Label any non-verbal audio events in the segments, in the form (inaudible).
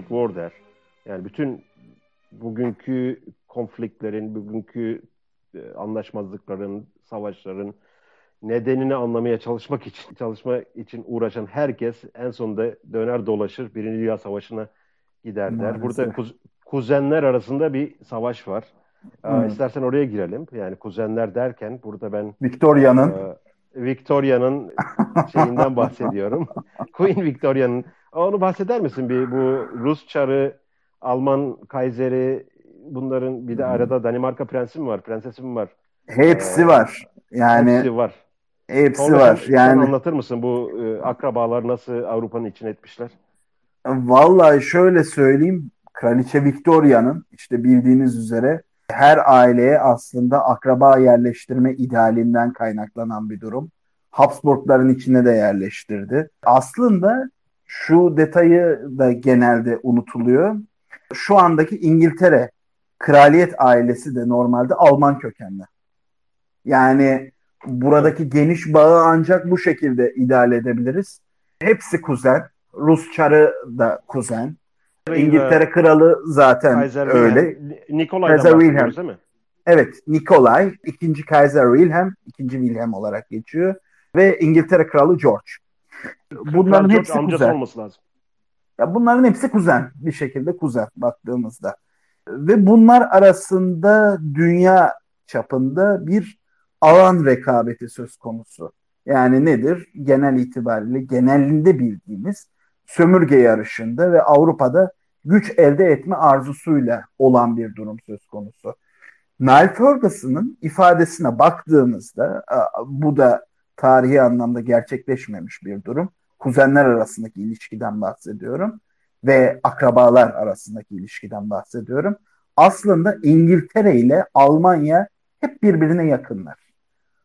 World War der. Yani bütün bugünkü konfliktlerin, bugünkü e, anlaşmazlıkların, savaşların nedenini anlamaya çalışmak için, çalışma için uğraşan herkes en sonunda döner dolaşır Birinci Dünya Savaşı'na gider der. Burada kuz, kuzenler arasında bir savaş var. Hmm. İstersen oraya girelim. Yani kuzenler derken burada ben Victoria'nın e, Victoria'nın (laughs) şeyinden bahsediyorum. (laughs) Queen Victoria'nın. Onu bahseder misin bir bu Rus çarı, Alman kayseri bunların bir de arada Danimarka prensi mi var, prensesi mi var? Hepsi ee, var. Yani hepsi var. Hepsi Sonra var. Yani anlatır mısın bu e, akrabalar nasıl Avrupa'nın içine etmişler? Vallahi şöyle söyleyeyim. Kraliçe Victoria'nın işte bildiğiniz üzere her aileye aslında akraba yerleştirme idealinden kaynaklanan bir durum. Habsburgların içine de yerleştirdi. Aslında şu detayı da genelde unutuluyor. Şu andaki İngiltere kraliyet ailesi de normalde Alman kökenli. Yani buradaki geniş bağı ancak bu şekilde ideal edebiliriz. Hepsi kuzen. Rus çarı da kuzen. İngiltere kralı zaten Kaiser öyle. Kaiser Wilhelm. değil mi? Evet, Nikolay, ikinci Kaiser Wilhelm, ikinci Wilhelm olarak geçiyor ve İngiltere kralı George. Bunların George hepsi kuzen. olması lazım. Ya bunların hepsi kuzen, bir şekilde kuzen baktığımızda. Ve bunlar arasında dünya çapında bir alan rekabeti söz konusu. Yani nedir? Genel itibariyle genelinde bildiğimiz sömürge yarışında ve Avrupa'da güç elde etme arzusuyla olan bir durum söz konusu. Niall Ferguson'ın ifadesine baktığımızda bu da tarihi anlamda gerçekleşmemiş bir durum. Kuzenler arasındaki ilişkiden bahsediyorum ve akrabalar arasındaki ilişkiden bahsediyorum. Aslında İngiltere ile Almanya hep birbirine yakınlar.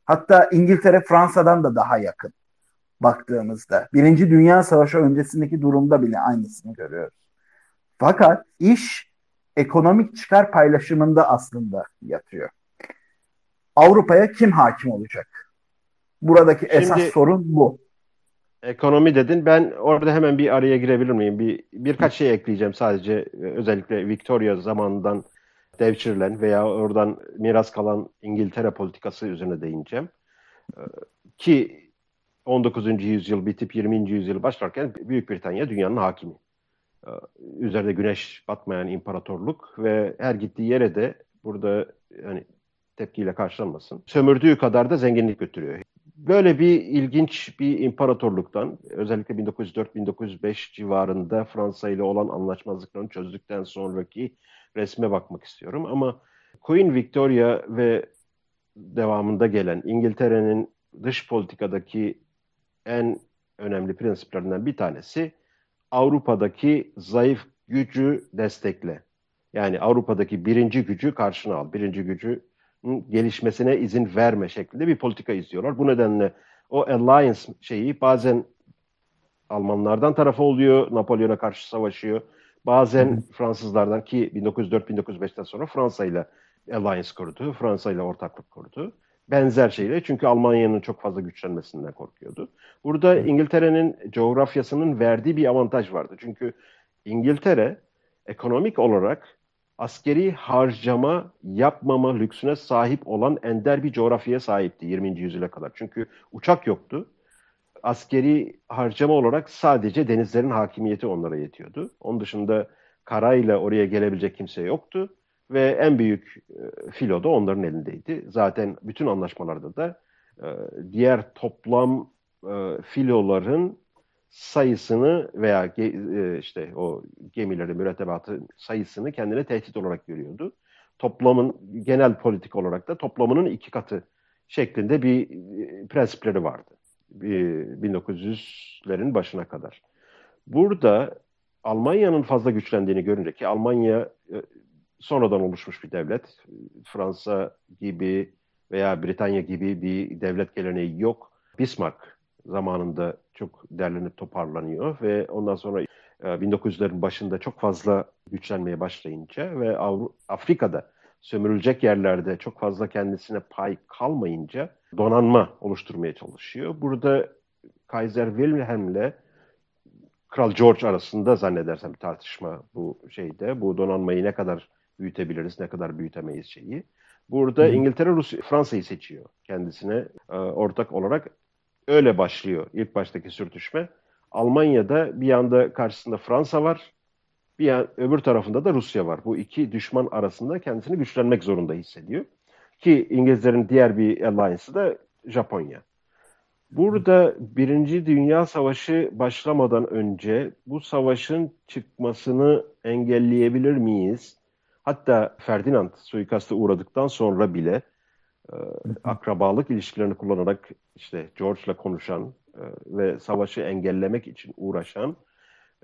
Hatta İngiltere Fransa'dan da daha yakın baktığımızda. Birinci Dünya Savaşı öncesindeki durumda bile aynısını görüyoruz. Fakat iş ekonomik çıkar paylaşımında aslında yatıyor. Avrupa'ya kim hakim olacak? Buradaki Şimdi, esas sorun bu. Ekonomi dedin. Ben orada hemen bir araya girebilir miyim? Bir birkaç şey ekleyeceğim sadece özellikle Victoria zamanından devşirilen veya oradan miras kalan İngiltere politikası üzerine değineceğim. Ee, ki 19. yüzyıl bitip 20. yüzyıl başlarken Büyük Britanya dünyanın hakimi. Ee, üzerinde güneş batmayan imparatorluk ve her gittiği yere de burada hani tepkiyle karşılanmasın. Sömürdüğü kadar da zenginlik götürüyor. Böyle bir ilginç bir imparatorluktan özellikle 1904-1905 civarında Fransa ile olan anlaşmazlıklarını çözdükten sonraki resme bakmak istiyorum. Ama Queen Victoria ve devamında gelen İngiltere'nin dış politikadaki en önemli prensiplerinden bir tanesi Avrupa'daki zayıf gücü destekle. Yani Avrupa'daki birinci gücü karşına al. Birinci gücü gelişmesine izin verme şeklinde bir politika izliyorlar. Bu nedenle o alliance şeyi bazen Almanlardan tarafı oluyor, Napolyon'a karşı savaşıyor. Bazen Fransızlardan ki 1904-1905'ten sonra Fransa ile alliance kurdu, Fransa ile ortaklık kurdu. Benzer şeyle çünkü Almanya'nın çok fazla güçlenmesinden korkuyordu. Burada İngiltere'nin coğrafyasının verdiği bir avantaj vardı. Çünkü İngiltere ekonomik olarak askeri harcama yapmama lüksüne sahip olan ender bir coğrafyaya sahipti 20. yüzyıla kadar. Çünkü uçak yoktu askeri harcama olarak sadece denizlerin hakimiyeti onlara yetiyordu. Onun dışında karayla oraya gelebilecek kimse yoktu ve en büyük e, filo da onların elindeydi. Zaten bütün anlaşmalarda da e, diğer toplam e, filoların sayısını veya e, işte o gemilerin mürettebatı sayısını kendine tehdit olarak görüyordu. Toplamın genel politik olarak da toplamının iki katı şeklinde bir e, prensipleri vardı. 1900'lerin başına kadar. Burada Almanya'nın fazla güçlendiğini görünce ki Almanya e, sonradan oluşmuş bir devlet. Fransa gibi veya Britanya gibi bir devlet geleneği yok. Bismarck zamanında çok derlenip toparlanıyor ve ondan sonra 1900'lerin e, başında çok fazla güçlenmeye başlayınca ve Avru Afrika'da sömürülecek yerlerde çok fazla kendisine pay kalmayınca donanma oluşturmaya çalışıyor. Burada Kaiser Wilhelm'le Kral George arasında zannedersem tartışma bu şeyde. Bu donanmayı ne kadar büyütebiliriz, ne kadar büyütemeyiz şeyi. Burada Hı. İngiltere, Rusya, Fransa'yı seçiyor kendisine e, ortak olarak. Öyle başlıyor ilk baştaki sürtüşme. Almanya'da bir yanda karşısında Fransa var, bir yan, öbür tarafında da Rusya var. Bu iki düşman arasında kendisini güçlenmek zorunda hissediyor. Ki İngilizlerin diğer bir alliance'ı da Japonya. Burada Birinci Dünya Savaşı başlamadan önce bu savaşın çıkmasını engelleyebilir miyiz? Hatta Ferdinand suikasta uğradıktan sonra bile e, akrabalık ilişkilerini kullanarak işte George'la konuşan e, ve savaşı engellemek için uğraşan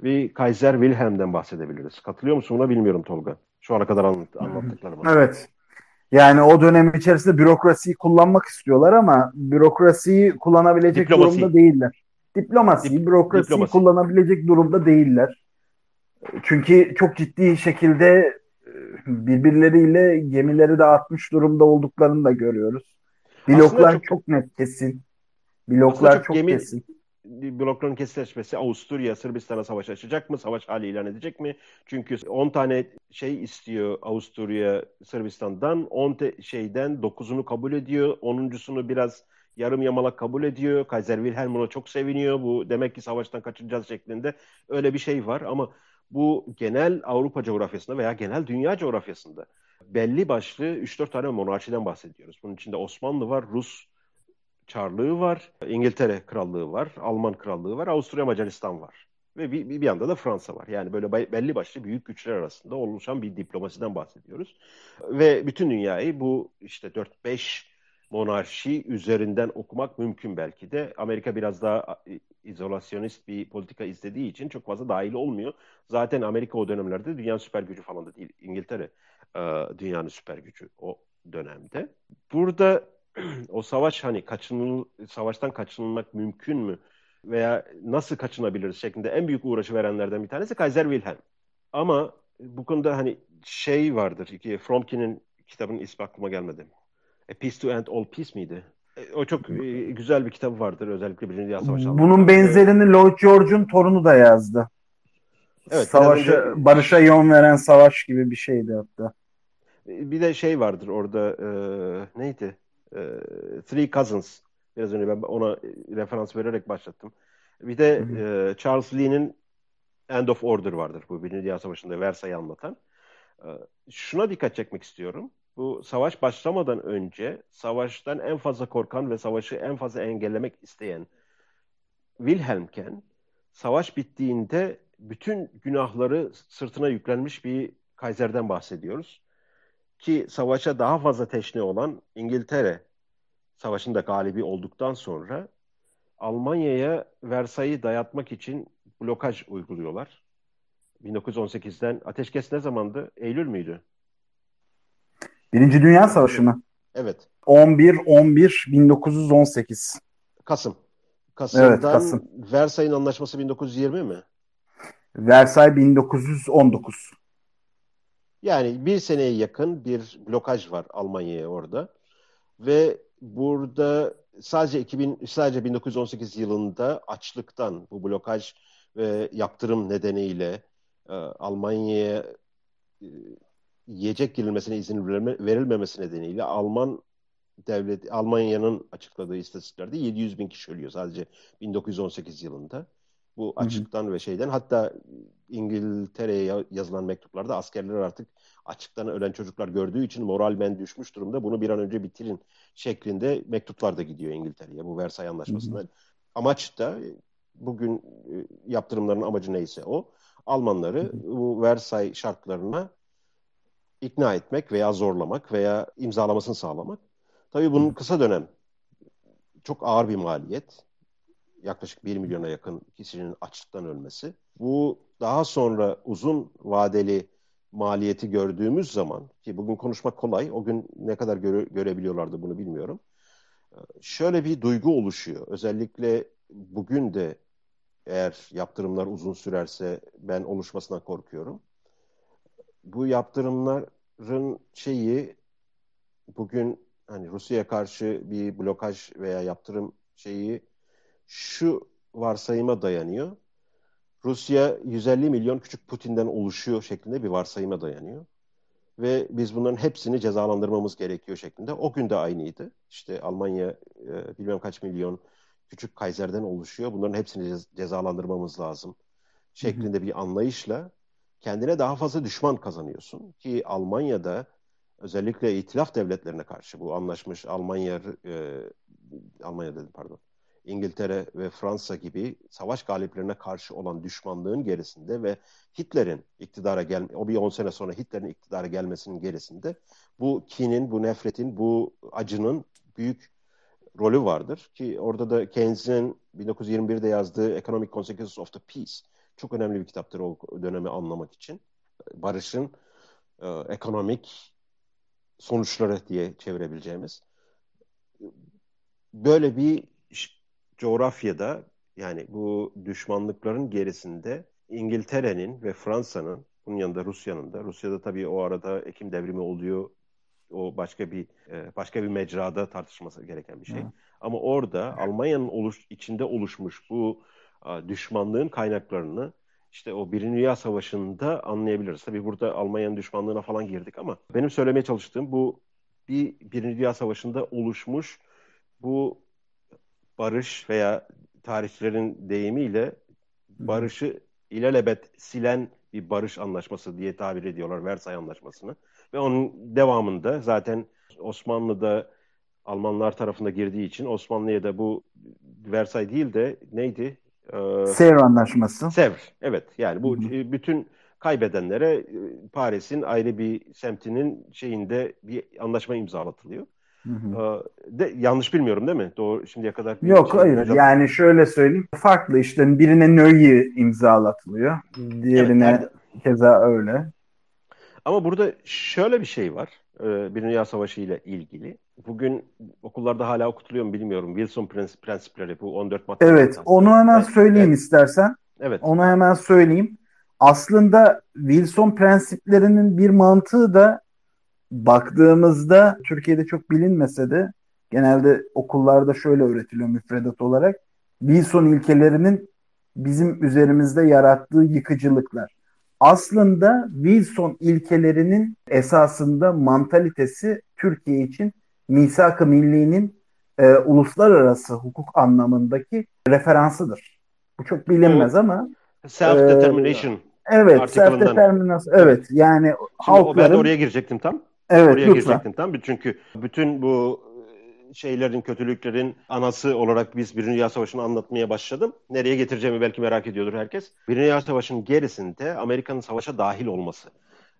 bir Kaiser Wilhelm'den bahsedebiliriz. Katılıyor musun buna bilmiyorum Tolga. Şu ana kadar anlat, anlattıklarım. Evet. Yani o dönem içerisinde bürokrasiyi kullanmak istiyorlar ama bürokrasiyi kullanabilecek Diplomasi. durumda değiller. Diplomasiyi, Dip, bürokrasiyi diplomasi. kullanabilecek durumda değiller. Çünkü çok ciddi şekilde birbirleriyle gemileri dağıtmış durumda olduklarını da görüyoruz. Bloklar çok, çok net kesin. Bloklar çok, çok gemi, kesin blokların kesinleşmesi Avusturya Sırbistan'a savaş açacak mı? Savaş hali ilan edecek mi? Çünkü 10 tane şey istiyor Avusturya Sırbistan'dan. 10 şeyden 9'unu kabul ediyor. 10'uncusunu biraz yarım yamalak kabul ediyor. Kaiser Wilhelm buna çok seviniyor. Bu demek ki savaştan kaçınacağız şeklinde. Öyle bir şey var ama bu genel Avrupa coğrafyasında veya genel dünya coğrafyasında belli başlı 3-4 tane monarşiden bahsediyoruz. Bunun içinde Osmanlı var, Rus Çarlığı var, İngiltere Krallığı var, Alman Krallığı var, Avusturya Macaristan var. Ve bir, bir yanda da Fransa var. Yani böyle belli başlı büyük güçler arasında oluşan bir diplomasiden bahsediyoruz. Ve bütün dünyayı bu işte 4-5 monarşi üzerinden okumak mümkün belki de. Amerika biraz daha izolasyonist bir politika istediği için çok fazla dahil olmuyor. Zaten Amerika o dönemlerde dünyanın süper gücü falan da değil. İngiltere dünyanın süper gücü o dönemde. Burada (clears throat) o savaş hani kaçınıl savaştan kaçınılmak mümkün mü veya nasıl kaçınabiliriz şeklinde en büyük uğraşı verenlerden bir tanesi Kaiser Wilhelm. Ama bu konuda hani şey vardır. Ki Fromkin'in kitabının ismi aklıma gelmedi. A Peace to End All Peace miydi? E, o çok e, güzel bir kitabı vardır özellikle Birinci Dünya Savaşı. Bunun benzerini Lloyd George'un torunu da yazdı. Evet, Savaşı, önce... barışa yön veren savaş gibi bir şeydi hatta. Bir de şey vardır orada e, neydi? e, Three Cousins. Biraz önce ben ona referans vererek başlattım. Bir de e, Charles Lee'nin End of Order vardır bu Birinci Dünya Savaşı'nda Versay'ı anlatan. E, şuna dikkat çekmek istiyorum. Bu savaş başlamadan önce savaştan en fazla korkan ve savaşı en fazla engellemek isteyen Wilhelmken savaş bittiğinde bütün günahları sırtına yüklenmiş bir Kaiser'den bahsediyoruz ki savaşa daha fazla teşne olan İngiltere savaşın da galibi olduktan sonra Almanya'ya Versay'ı dayatmak için blokaj uyguluyorlar. 1918'den ateşkes ne zamandı? Eylül müydü? Birinci Dünya Savaşı mı? Evet. 11-11-1918. Kasım. Kasım'dan evet, Kasım. Versay'ın anlaşması 1920 mi? Versay 1919. Yani bir seneye yakın bir blokaj var Almanya'ya orada. Ve burada sadece 2000 sadece 1918 yılında açlıktan bu blokaj ve yaptırım nedeniyle e, Almanya'ya e, yiyecek girilmesine izin verilmemesi nedeniyle Alman devlet Almanya'nın açıkladığı istatistiklerde 700 bin kişi ölüyor sadece 1918 yılında. Bu açıktan hı hı. ve şeyden hatta İngiltere'ye yazılan mektuplarda askerler artık açıktan ölen çocuklar gördüğü için moral ben düşmüş durumda. Bunu bir an önce bitirin şeklinde mektuplar da gidiyor İngiltere'ye bu Versay Anlaşması'nda. Amaç da bugün e, yaptırımların amacı neyse o. Almanları bu Versay şartlarına ikna etmek veya zorlamak veya imzalamasını sağlamak. Tabii bunun kısa dönem çok ağır bir maliyet yaklaşık 1 milyona yakın kişinin açlıktan ölmesi. Bu daha sonra uzun vadeli maliyeti gördüğümüz zaman ki bugün konuşmak kolay, o gün ne kadar göre, görebiliyorlardı bunu bilmiyorum. Şöyle bir duygu oluşuyor. Özellikle bugün de eğer yaptırımlar uzun sürerse ben oluşmasına korkuyorum. Bu yaptırımlar Amerikalıların şeyi bugün hani Rusya'ya karşı bir blokaj veya yaptırım şeyi şu varsayıma dayanıyor. Rusya 150 milyon küçük Putin'den oluşuyor şeklinde bir varsayıma dayanıyor. Ve biz bunların hepsini cezalandırmamız gerekiyor şeklinde. O gün de aynıydı. İşte Almanya e, bilmem kaç milyon küçük Kaiser'den oluşuyor. Bunların hepsini cezalandırmamız lazım şeklinde bir anlayışla kendine daha fazla düşman kazanıyorsun. Ki Almanya'da özellikle itilaf devletlerine karşı bu anlaşmış Almanya e, Almanya dedim pardon İngiltere ve Fransa gibi savaş galiplerine karşı olan düşmanlığın gerisinde ve Hitler'in iktidara gel o bir 10 sene sonra Hitler'in iktidara gelmesinin gerisinde bu kinin, bu nefretin, bu acının büyük rolü vardır ki orada da Keynes'in 1921'de yazdığı Economic Consequences of the Peace çok önemli bir kitaptır o dönemi anlamak için. Barışın e, ekonomik sonuçları diye çevirebileceğimiz. Böyle bir coğrafyada yani bu düşmanlıkların gerisinde İngiltere'nin ve Fransa'nın bunun yanında Rusya'nın da Rusya'da tabii o arada Ekim devrimi oluyor. O başka bir e, başka bir mecrada tartışılması gereken bir şey. Hı. Ama orada Almanya'nın oluş, içinde oluşmuş bu düşmanlığın kaynaklarını işte o Birinci Dünya Savaşı'nda anlayabiliriz. Tabii burada Almanya'nın düşmanlığına falan girdik ama benim söylemeye çalıştığım bu bir Birinci Dünya Savaşı'nda oluşmuş bu barış veya tarihçilerin deyimiyle barışı ilelebet silen bir barış anlaşması diye tabir ediyorlar Versay Anlaşması'nı. Ve onun devamında zaten Osmanlı'da Almanlar tarafında girdiği için Osmanlı'ya da bu Versay değil de neydi? Ee, Sevr Anlaşması. Sevr, evet. Yani bu Hı-hı. bütün kaybedenlere e, Paris'in ayrı bir semtinin şeyinde bir anlaşma imzalatılıyor. Hı hı. Ee, de, yanlış bilmiyorum değil mi? Doğru şimdiye kadar. Yok şey hayır. Hocam. Yani şöyle söyleyeyim. Farklı işte birine Nöyi imzalatılıyor. Diğerine evet, keza öyle. Ama burada şöyle bir şey var. Ee, bir Dünya Savaşı ile ilgili. Bugün okullarda hala okutuluyor mu bilmiyorum. Wilson prens prensipleri bu 14 madde. Evet, onu hemen söyleyeyim evet. istersen. Evet. Onu hemen söyleyeyim. Aslında Wilson prensiplerinin bir mantığı da baktığımızda Türkiye'de çok bilinmese de genelde okullarda şöyle öğretiliyor müfredat olarak. Wilson ilkelerinin bizim üzerimizde yarattığı yıkıcılıklar. Aslında Wilson ilkelerinin esasında mantalitesi Türkiye için misak-ı milli'nin e, uluslararası hukuk anlamındaki referansıdır. Bu çok bilinmez evet. ama self-determination e, Evet, self-determination. Evet, yani Şimdi halkların... Ben oraya girecektim tam. Evet, oraya lütfen. girecektim tam. Çünkü bütün bu şeylerin, kötülüklerin anası olarak biz Birinci Dünya Savaşı'nı anlatmaya başladım. Nereye getireceğimi belki merak ediyordur herkes. Birinci Dünya Savaşı'nın gerisinde Amerika'nın savaşa dahil olması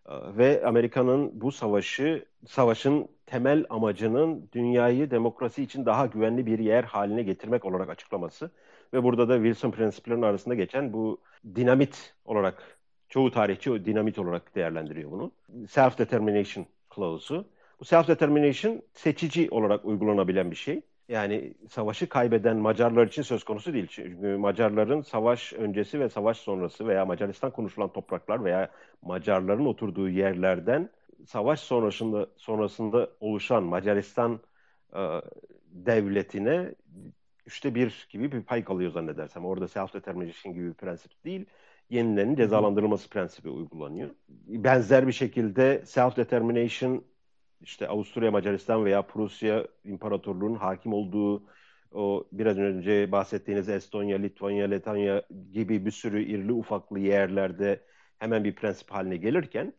e, ve Amerika'nın bu savaşı, savaşın temel amacının dünyayı demokrasi için daha güvenli bir yer haline getirmek olarak açıklaması ve burada da Wilson prensiplerinin arasında geçen bu dinamit olarak çoğu tarihçi dinamit olarak değerlendiriyor bunu. Self-determination clause'u. Bu self-determination seçici olarak uygulanabilen bir şey. Yani savaşı kaybeden Macarlar için söz konusu değil. Çünkü Macarların savaş öncesi ve savaş sonrası veya Macaristan konuşulan topraklar veya Macarların oturduğu yerlerden savaş sonrasında sonrasında oluşan Macaristan e, devletine üçte bir gibi bir pay kalıyor zannedersem. Orada self-determination gibi bir prensip değil yenilenin cezalandırılması prensibi uygulanıyor. Benzer bir şekilde self-determination işte Avusturya, Macaristan veya Prusya İmparatorluğu'nun hakim olduğu o biraz önce bahsettiğiniz Estonya, Litvanya, Letanya gibi bir sürü irli ufaklı yerlerde hemen bir prensip haline gelirken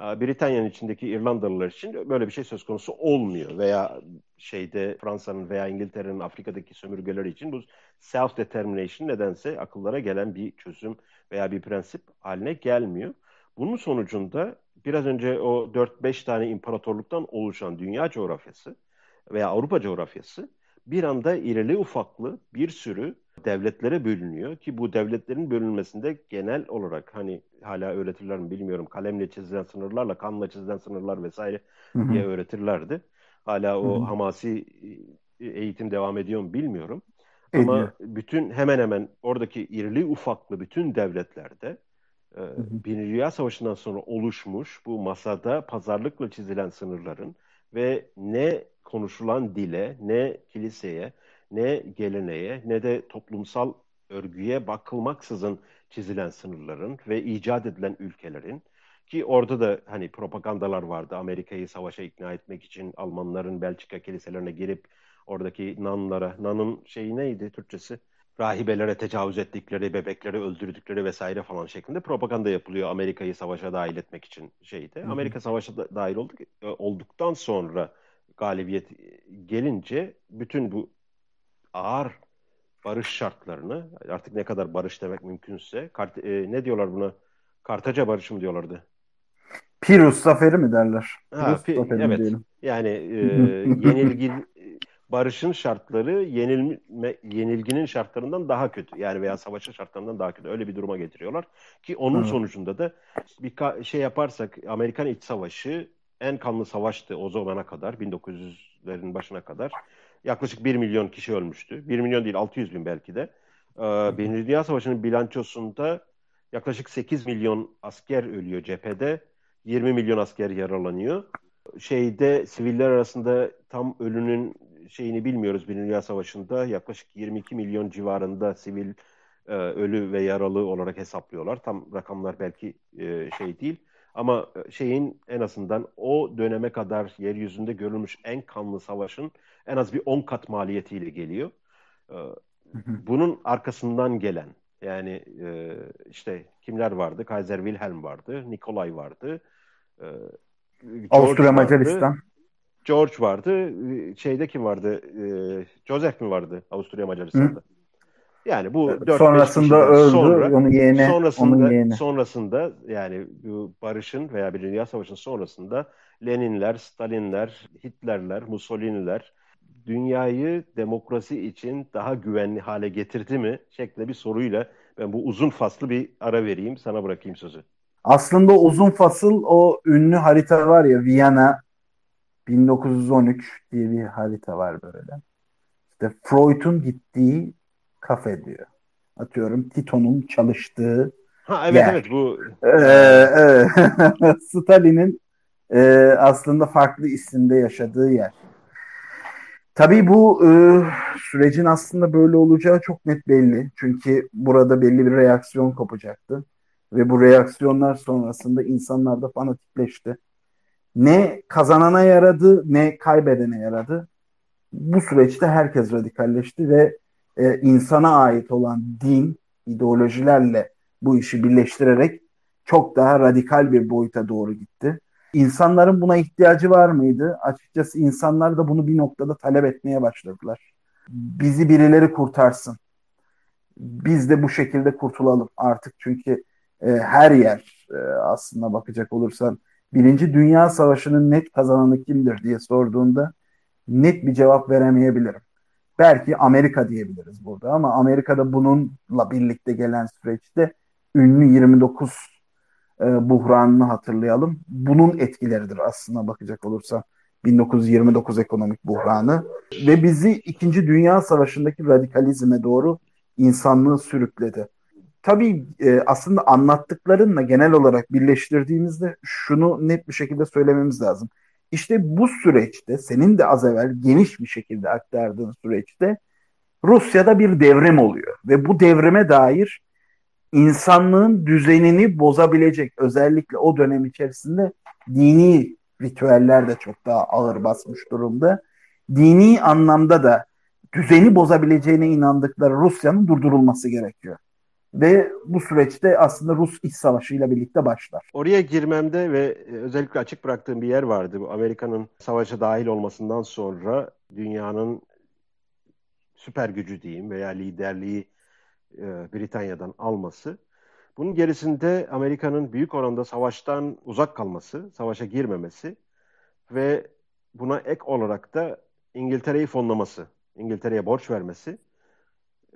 Britanya'nın içindeki İrlandalılar için böyle bir şey söz konusu olmuyor veya şeyde Fransa'nın veya İngiltere'nin Afrika'daki sömürgeleri için bu self determination nedense akıllara gelen bir çözüm veya bir prensip haline gelmiyor. Bunun sonucunda biraz önce o 4-5 tane imparatorluktan oluşan dünya coğrafyası veya Avrupa coğrafyası bir anda irili ufaklı bir sürü devletlere bölünüyor ki bu devletlerin bölünmesinde genel olarak hani hala öğretirler mi bilmiyorum kalemle çizilen sınırlarla kanla çizilen sınırlar vesaire Hı-hı. diye öğretirlerdi. Hala o Hı-hı. hamasi e, eğitim devam ediyor mu bilmiyorum. Ediyor. Ama bütün hemen hemen oradaki irili ufaklı bütün devletlerde e, Birinci Dünya Savaşı'ndan sonra oluşmuş bu masada pazarlıkla çizilen sınırların ve ne konuşulan dile, ne kiliseye, ne geleneğe, ne de toplumsal örgüye bakılmaksızın çizilen sınırların ve icat edilen ülkelerin ki orada da hani propagandalar vardı. Amerika'yı savaşa ikna etmek için Almanların Belçika kiliselerine girip oradaki nanlara, nanın şeyi neydi Türkçesi? Rahibelere tecavüz ettikleri, bebekleri öldürdükleri vesaire falan şeklinde propaganda yapılıyor Amerika'yı savaşa dahil etmek için şeyde. Hı hı. Amerika savaşa da dahil olduk, e, olduktan sonra galibiyet gelince bütün bu ağır barış şartlarını artık ne kadar barış demek mümkünse kart, e, ne diyorlar buna? Kartaca barışı mı diyorlardı? Pirus zaferi mi derler? Ha, pi, evet. Diyelim. Yani (laughs) e, yenilgi barışın şartları yenilme, yenilginin şartlarından daha kötü. Yani veya savaşın şartlarından daha kötü. Öyle bir duruma getiriyorlar. Ki onun evet. sonucunda da bir şey yaparsak Amerikan İç Savaşı en kanlı savaştı o zamana kadar. 1900'lerin başına kadar. Yaklaşık 1 milyon kişi ölmüştü. 1 milyon değil 600 bin belki de. Ee, Birinci Dünya Savaşı'nın bilançosunda yaklaşık 8 milyon asker ölüyor cephede. 20 milyon asker yaralanıyor. Şeyde siviller arasında tam ölünün şeyini bilmiyoruz Birinci Dünya Savaşı'nda. Yaklaşık 22 milyon civarında sivil e, ölü ve yaralı olarak hesaplıyorlar. Tam rakamlar belki e, şey değil. Ama e, şeyin en azından o döneme kadar yeryüzünde görülmüş en kanlı savaşın en az bir 10 kat maliyetiyle geliyor. E, bunun arkasından gelen yani e, işte kimler vardı? Kaiser Wilhelm vardı, Nikolay vardı, e, Avusturya Macaristan. George vardı. Şeyde kim vardı? E, Joseph mi vardı Avusturya Macaristan'da? Hı. Yani bu evet, 4 sonrasında öldü. Sonra, onun yeğeni, sonrasında, onun yeğeni. sonrasında yani bu barışın veya bir dünya savaşının sonrasında Leninler, Stalinler, Hitlerler, Mussolini'ler dünyayı demokrasi için daha güvenli hale getirdi mi şeklinde bir soruyla ben bu uzun faslı bir ara vereyim. Sana bırakayım sözü. Aslında uzun fasıl o ünlü harita var ya Viyana 1913 diye bir harita var böyle. İşte Freud'un gittiği kafe diyor. Atıyorum Tito'nun çalıştığı Ha evet yer. evet bu ee, evet. (laughs) Stalin'in e, aslında farklı isimde yaşadığı yer. Tabii bu e, sürecin aslında böyle olacağı çok net belli. Çünkü burada belli bir reaksiyon kopacaktı. Ve bu reaksiyonlar sonrasında insanlar da fanatikleşti. Ne kazanana yaradı ne kaybedene yaradı. Bu süreçte herkes radikalleşti ve e, insana ait olan din, ideolojilerle bu işi birleştirerek çok daha radikal bir boyuta doğru gitti. İnsanların buna ihtiyacı var mıydı? Açıkçası insanlar da bunu bir noktada talep etmeye başladılar. Bizi birileri kurtarsın. Biz de bu şekilde kurtulalım artık çünkü e, her yer e, aslında bakacak olursan Birinci Dünya Savaşı'nın net kazananı kimdir diye sorduğunda net bir cevap veremeyebilirim. Belki Amerika diyebiliriz burada ama Amerika'da bununla birlikte gelen süreçte ünlü 29 e, buhranını hatırlayalım. Bunun etkileridir aslında bakacak olursa 1929 ekonomik buhranı ve bizi 2. Dünya Savaşı'ndaki radikalizme doğru insanlığı sürükledi. Tabii e, aslında anlattıklarınla genel olarak birleştirdiğimizde şunu net bir şekilde söylememiz lazım. İşte bu süreçte senin de az evvel geniş bir şekilde aktardığın süreçte Rusya'da bir devrim oluyor ve bu devrime dair insanlığın düzenini bozabilecek özellikle o dönem içerisinde dini ritüeller de çok daha ağır basmış durumda. Dini anlamda da düzeni bozabileceğine inandıkları Rusya'nın durdurulması gerekiyor. Ve bu süreçte aslında Rus iç savaşıyla birlikte başlar. Oraya girmemde ve özellikle açık bıraktığım bir yer vardı. Bu Amerika'nın savaşa dahil olmasından sonra dünyanın süper gücü diyeyim veya liderliği e, Britanya'dan alması. Bunun gerisinde Amerika'nın büyük oranda savaştan uzak kalması, savaşa girmemesi ve buna ek olarak da İngiltere'yi fonlaması, İngiltere'ye borç vermesi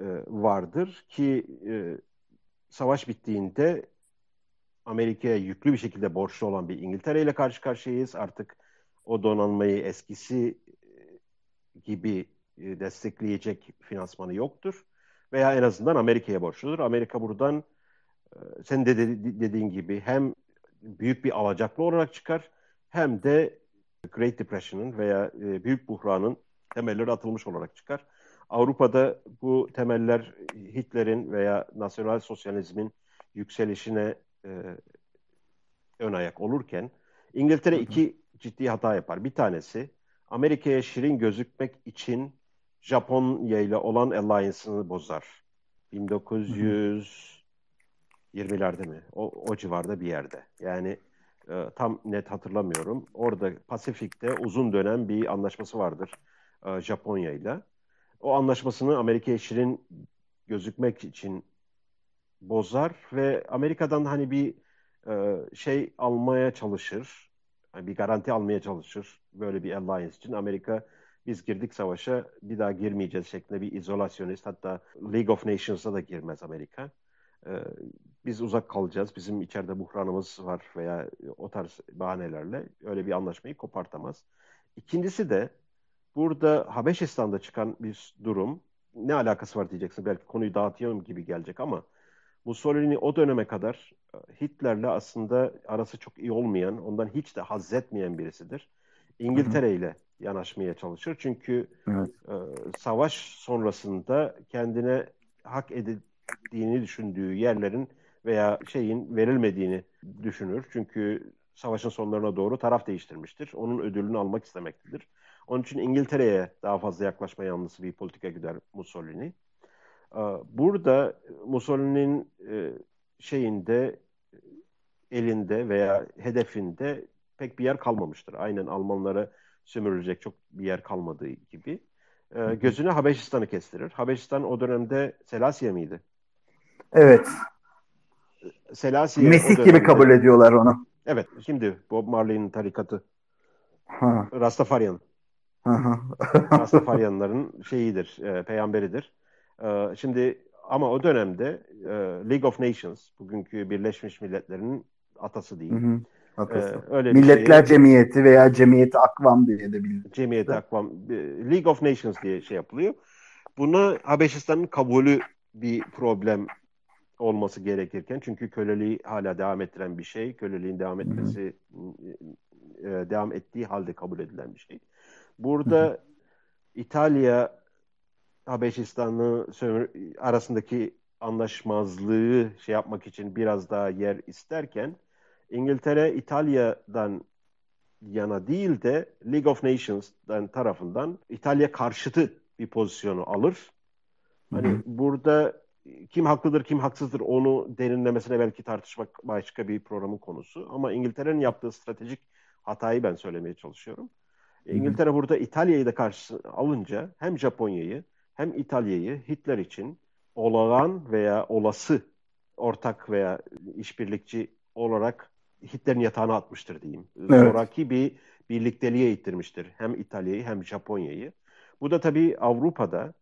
e, vardır ki e, savaş bittiğinde Amerika'ya yüklü bir şekilde borçlu olan bir İngiltere ile karşı karşıyayız. Artık o donanmayı eskisi gibi destekleyecek finansmanı yoktur veya en azından Amerika'ya borçludur. Amerika buradan Senin de dediğin gibi hem büyük bir alacaklı olarak çıkar hem de Great Depression'ın veya büyük buhranın temelleri atılmış olarak çıkar. Avrupa'da bu temeller Hitler'in veya nasyonal sosyalizmin yükselişine e, ön ayak olurken İngiltere iki ciddi hata yapar. Bir tanesi Amerika'ya şirin gözükmek için Japonya ile olan alliance'ını bozar. 1920'lerde mi? O, o civarda bir yerde. Yani e, tam net hatırlamıyorum. Orada Pasifik'te uzun dönem bir anlaşması vardır e, Japonya ile. O anlaşmasını Amerika'ya şirin gözükmek için bozar ve Amerika'dan hani bir e, şey almaya çalışır. Yani bir garanti almaya çalışır böyle bir alliance için. Amerika biz girdik savaşa bir daha girmeyeceğiz şeklinde bir izolasyonist hatta League of Nations'a da girmez Amerika. E, biz uzak kalacağız. Bizim içeride buhranımız var veya o tarz bahanelerle öyle bir anlaşmayı kopartamaz. İkincisi de burada Habeşistan'da çıkan bir durum ne alakası var diyeceksin. Belki konuyu dağıtıyorum gibi gelecek ama Mussolini o döneme kadar e, Hitler'le aslında arası çok iyi olmayan, ondan hiç de haz etmeyen birisidir. İngiltere ile yanaşmaya çalışır. Çünkü evet. e, savaş sonrasında kendine hak edildiğini düşündüğü yerlerin veya şeyin verilmediğini düşünür. Çünkü savaşın sonlarına doğru taraf değiştirmiştir. Onun ödülünü almak istemektedir. Onun için İngiltere'ye daha fazla yaklaşma yanlısı bir politika gider Mussolini. Burada Mussolini'nin e, şeyinde elinde veya hedefinde pek bir yer kalmamıştır. Aynen Almanlara sömürülecek çok bir yer kalmadığı gibi. Gözüne Habeşistan'ı kestirir. Habeşistan o dönemde Selasya mıydı? Evet. Selasya Mesih dönemde, gibi kabul ediyorlar onu. Evet. Şimdi Bob Marley'nin tarikatı. Ha. Rastafarian. Rastafarianların (laughs) şeyidir, e, peygamberidir. E, şimdi ama o dönemde e, League of Nations, bugünkü Birleşmiş Milletler'in atası değil. Hı hı. Atası. Ee, öyle Milletler şey, Cemiyeti veya Cemiyeti Akvam diye de biliniyor. Cemiyeti Akvam, League of Nations diye şey yapılıyor. Buna Habeşistan'ın kabulü bir problem olması gerekirken çünkü köleliği hala devam ettiren bir şey. Köleliğin devam etmesi hı hı. E, devam ettiği halde kabul edilen bir şey. Burada. İtalya Habeşistan'ı arasındaki anlaşmazlığı şey yapmak için biraz daha yer isterken İngiltere İtalya'dan yana değil de League of Nations'dan tarafından İtalya karşıtı bir pozisyonu alır. Hani hı hı. burada kim haklıdır kim haksızdır onu derinlemesine belki tartışmak başka bir programın konusu. Ama İngiltere'nin yaptığı stratejik hatayı ben söylemeye çalışıyorum. İngiltere burada İtalya'yı da karşı alınca hem Japonya'yı hem İtalya'yı Hitler için olağan veya olası ortak veya işbirlikçi olarak Hitler'in yatağına atmıştır diyeyim. Evet. Sonraki bir birlikteliğe ittirmiştir. Hem İtalya'yı hem Japonya'yı. Bu da tabii Avrupa'da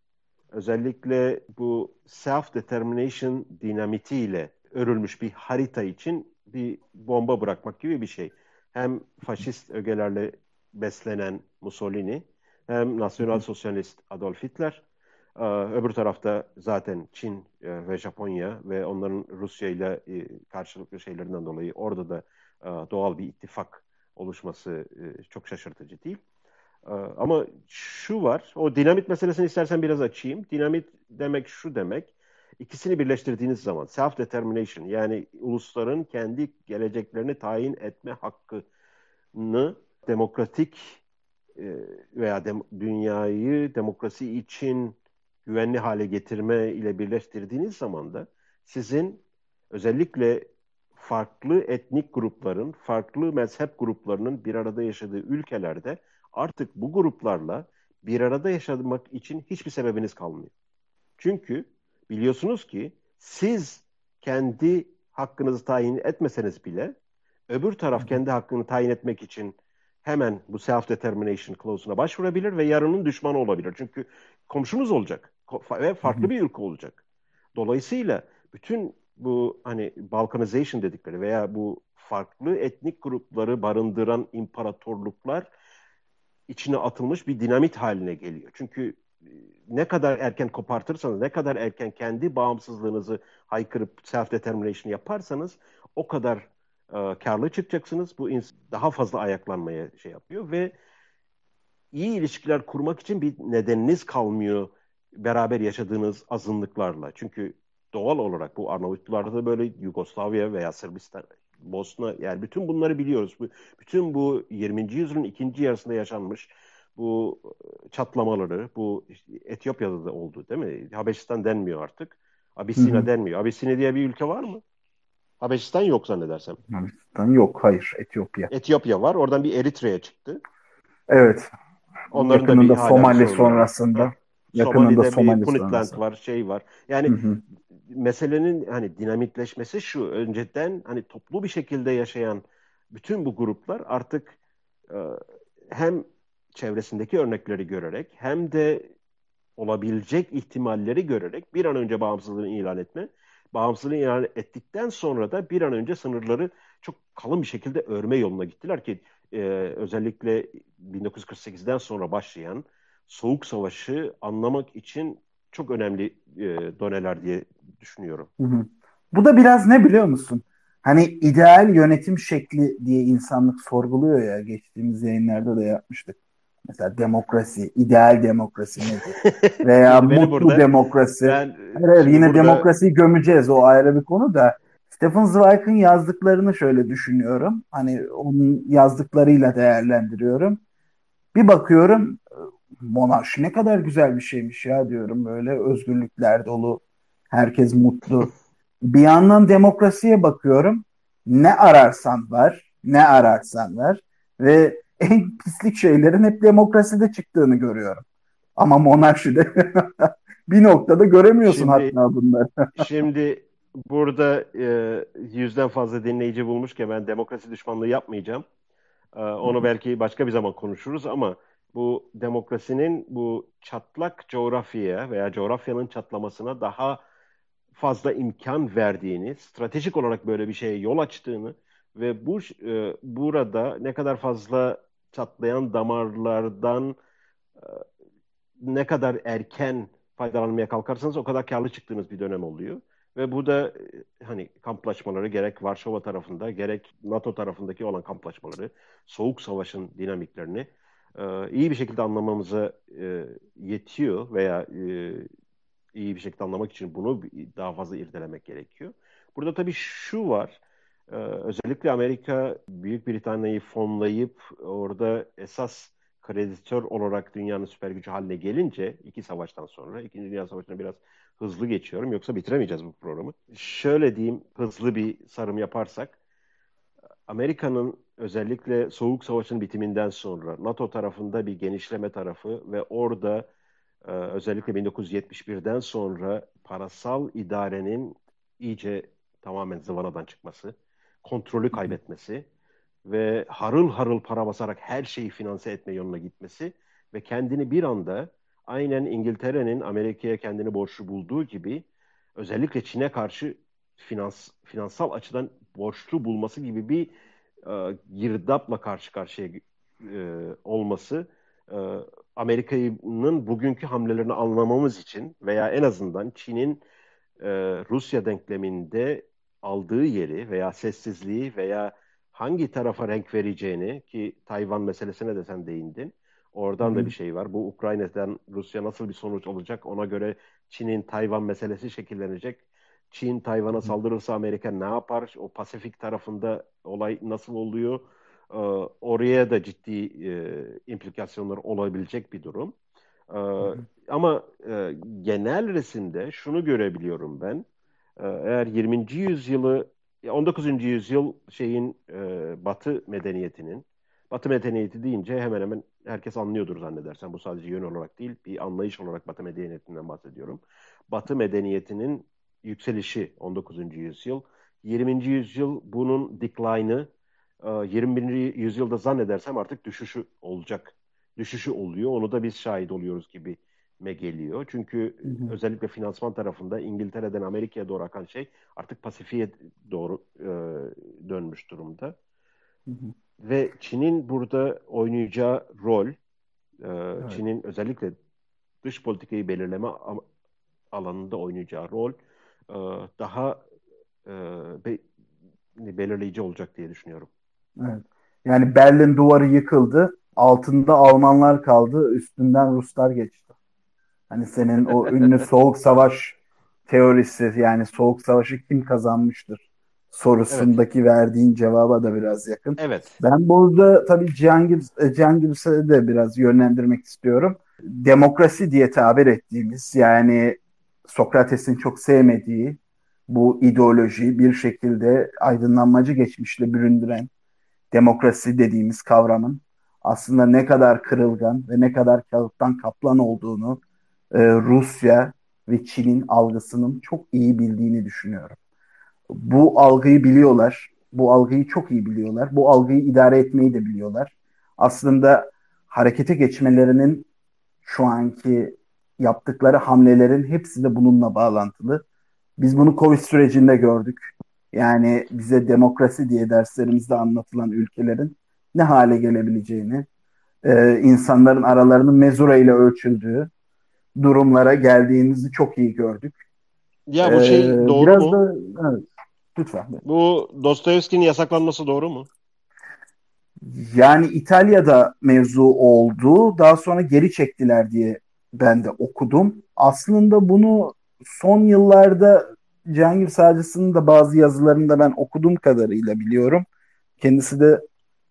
özellikle bu self-determination dinamitiyle örülmüş bir harita için bir bomba bırakmak gibi bir şey. Hem faşist ögelerle beslenen Mussolini hem nasyonal sosyalist Adolf Hitler ee, öbür tarafta zaten Çin e, ve Japonya ve onların Rusya ile e, karşılıklı şeylerinden dolayı orada da e, doğal bir ittifak oluşması çok şaşırtıcı değil. Ama şu var, o dinamit meselesini istersen biraz açayım. Dinamit demek şu demek, ikisini birleştirdiğiniz zaman self-determination yani ulusların kendi geleceklerini tayin etme hakkını demokratik veya dem dünyayı demokrasi için güvenli hale getirme ile birleştirdiğiniz zaman da sizin özellikle farklı etnik grupların, farklı mezhep gruplarının bir arada yaşadığı ülkelerde artık bu gruplarla bir arada yaşamak için hiçbir sebebiniz kalmıyor. Çünkü biliyorsunuz ki siz kendi hakkınızı tayin etmeseniz bile öbür taraf kendi hakkını tayin etmek için hemen bu self-determination clause'una başvurabilir ve yarının düşmanı olabilir. Çünkü komşunuz olacak ve farklı bir ülke olacak. Dolayısıyla bütün bu hani balkanization dedikleri veya bu farklı etnik grupları barındıran imparatorluklar içine atılmış bir dinamit haline geliyor. Çünkü e, ne kadar erken kopartırsanız, ne kadar erken kendi bağımsızlığınızı haykırıp self-determination yaparsanız o kadar e, karlı çıkacaksınız. Bu daha fazla ayaklanmaya şey yapıyor ve iyi ilişkiler kurmak için bir nedeniniz kalmıyor beraber yaşadığınız azınlıklarla. Çünkü doğal olarak bu Arnavutlularda da böyle Yugoslavya veya Sırbistan, Bosna yani bütün bunları biliyoruz. Bütün bu 20. yüzyılın ikinci yarısında yaşanmış bu e, çatlamaları, bu işte Etiyopya'da da oldu değil mi? Habeşistan denmiyor artık. Abisina denmiyor. Abisina diye bir ülke var mı? Habeşistan yok zannedersem. Habeşistan yok. Hayır. Etiyopya. Etiyopya var. Oradan bir Eritre'ye çıktı. Evet. Onların yakınında da bir Somali sonrasında. Ha. Yakınında Somali'de Somali bir Puntland var, şey var. Yani Hı hı. meselenin hani dinamikleşmesi şu. Önceden hani toplu bir şekilde yaşayan bütün bu gruplar artık e, hem çevresindeki örnekleri görerek hem de olabilecek ihtimalleri görerek bir an önce bağımsızlığını ilan etme. Bağımsızlığını ilan ettikten sonra da bir an önce sınırları çok kalın bir şekilde örme yoluna gittiler ki e, özellikle 1948'den sonra başlayan Soğuk Savaşı anlamak için çok önemli e, doneler diye düşünüyorum. Hı hı. Bu da biraz ne biliyor musun? Hani ideal yönetim şekli diye insanlık sorguluyor ya geçtiğimiz yayınlarda da yapmıştık. Mesela demokrasi, ideal demokrasi nedir? (laughs) Veya mutlu burada- demokrasi. Ben Hayır, yine burada- demokrasiyi gömeceğiz o ayrı bir konu da. Stephen Zweig'ın yazdıklarını şöyle düşünüyorum. Hani onun yazdıklarıyla değerlendiriyorum. Bir bakıyorum monarşi ne kadar güzel bir şeymiş ya diyorum böyle özgürlükler dolu. Herkes mutlu. Bir yandan demokrasiye bakıyorum. Ne ararsan var, ne ararsan var ve en pislik şeylerin hep demokraside çıktığını görüyorum. Ama monarşide (laughs) bir noktada göremiyorsun Şimdi- hatta bunları. (laughs) Şimdi burada e, yüzden fazla dinleyici bulmuşken ben demokrasi düşmanlığı yapmayacağım. E, onu belki başka bir zaman konuşuruz ama bu demokrasinin bu çatlak coğrafyaya veya coğrafyanın çatlamasına daha fazla imkan verdiğini, stratejik olarak böyle bir şeye yol açtığını ve bu e, burada ne kadar fazla çatlayan damarlardan e, ne kadar erken faydalanmaya kalkarsanız o kadar karlı çıktığınız bir dönem oluyor. Ve bu da e, hani kamplaşmaları gerek Varşova tarafında gerek NATO tarafındaki olan kamplaşmaları, Soğuk Savaş'ın dinamiklerini e, iyi bir şekilde anlamamıza e, yetiyor veya e, iyi bir şekilde anlamak için bunu daha fazla irdelemek gerekiyor. Burada tabii şu var, e, özellikle Amerika Büyük Britanya'yı fonlayıp orada esas kreditör olarak dünyanın süper gücü haline gelince iki savaştan sonra, İkinci Dünya Savaşı'na biraz hızlı geçiyorum yoksa bitiremeyeceğiz bu programı. Şöyle diyeyim, hızlı bir sarım yaparsak, Amerika'nın özellikle Soğuk Savaş'ın bitiminden sonra NATO tarafında bir genişleme tarafı ve orada e, özellikle 1971'den sonra parasal idarenin iyice tamamen zıvanadan çıkması, kontrolü kaybetmesi ve harıl harıl para basarak her şeyi finanse etme yoluna gitmesi ve kendini bir anda aynen İngiltere'nin Amerika'ya kendini borçlu bulduğu gibi özellikle Çin'e karşı finans, finansal açıdan borçlu bulması gibi bir e, girdapla karşı karşıya e, olması e, Amerika'nın bugünkü hamlelerini anlamamız için veya en azından Çin'in e, Rusya denkleminde aldığı yeri veya sessizliği veya hangi tarafa renk vereceğini ki Tayvan meselesine de sen değindin. Oradan Hı da bir şey var. Bu Ukrayna'dan Rusya nasıl bir sonuç olacak? Ona göre Çin'in Tayvan meselesi şekillenecek. Çin Tayvan'a saldırırsa Amerika ne yapar? O Pasifik tarafında olay nasıl oluyor? Ee, oraya da ciddi e, implikasyonlar olabilecek bir durum. Ee, ama e, genel resimde şunu görebiliyorum ben. Ee, eğer 20. yüzyılı, 19. yüzyıl şeyin e, Batı medeniyetinin, Batı medeniyeti deyince hemen hemen herkes anlıyordur zannedersen. Bu sadece yön olarak değil, bir anlayış olarak Batı medeniyetinden bahsediyorum. Batı medeniyetinin yükselişi 19. yüzyıl. 20. yüzyıl bunun decline'ı, e, 21. yüzyılda zannedersem artık düşüşü olacak. Düşüşü oluyor. Onu da biz şahit oluyoruz gibi me geliyor. Çünkü Hı hı. özellikle finansman tarafında İngiltere'den Amerika'ya doğru akan şey artık Pasifik'e doğru e, dönmüş durumda. Hı hı. Ve Çin'in burada oynayacağı rol, e, Çin'in özellikle dış politikayı belirleme alanında oynayacağı rol e, daha e, be, belirleyici olacak diye düşünüyorum. Evet. Yani Berlin duvarı yıkıldı. Altında Almanlar kaldı. Üstünden Ruslar geçti. Hani senin o ünlü (laughs) soğuk savaş teorisi yani soğuk savaşı kim kazanmıştır sorusundaki evet. verdiğin cevaba da biraz yakın. Evet. Ben burada tabii Cihan Gibbs, e, Gibbs'e de biraz yönlendirmek istiyorum. Demokrasi diye tabir ettiğimiz yani Sokrates'in çok sevmediği bu ideoloji bir şekilde aydınlanmacı geçmişle büründüren demokrasi dediğimiz kavramın aslında ne kadar kırılgan ve ne kadar kağıttan kaplan olduğunu e, Rusya ve Çin'in algısının çok iyi bildiğini düşünüyorum. Bu algıyı biliyorlar. Bu algıyı çok iyi biliyorlar. Bu algıyı idare etmeyi de biliyorlar. Aslında harekete geçmelerinin şu anki yaptıkları hamlelerin hepsi de bununla bağlantılı. Biz bunu Covid sürecinde gördük. Yani bize demokrasi diye derslerimizde anlatılan ülkelerin ne hale gelebileceğini, e, insanların aralarının mezura ile ölçüldüğü durumlara geldiğimizi çok iyi gördük. Ya bu şey ee, doğru biraz mu? Da, evet, lütfen. Bu Dostoyevski'nin yasaklanması doğru mu? Yani İtalya'da mevzu oldu. Daha sonra geri çektiler diye ben de okudum. Aslında bunu son yıllarda Cihangir Savcısı'nın da bazı yazılarında ben okuduğum kadarıyla biliyorum. Kendisi de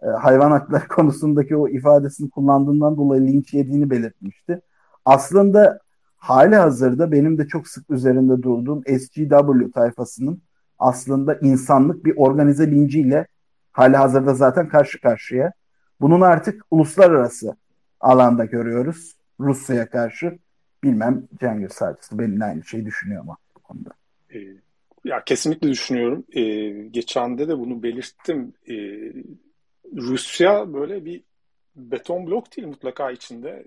e, hayvan hakları (laughs) konusundaki o ifadesini kullandığından dolayı linç yediğini belirtmişti. Aslında hali hazırda benim de çok sık üzerinde durduğum SGW tayfasının aslında insanlık bir organize linciyle hali hazırda zaten karşı karşıya. Bunun artık uluslararası alanda görüyoruz. Rusya'ya karşı bilmem Cengiz Sarcısı benimle aynı şeyi düşünüyor mu bu konuda? E, ya kesinlikle düşünüyorum. E, geçen de de bunu belirttim. E, Rusya böyle bir beton blok değil mutlaka içinde.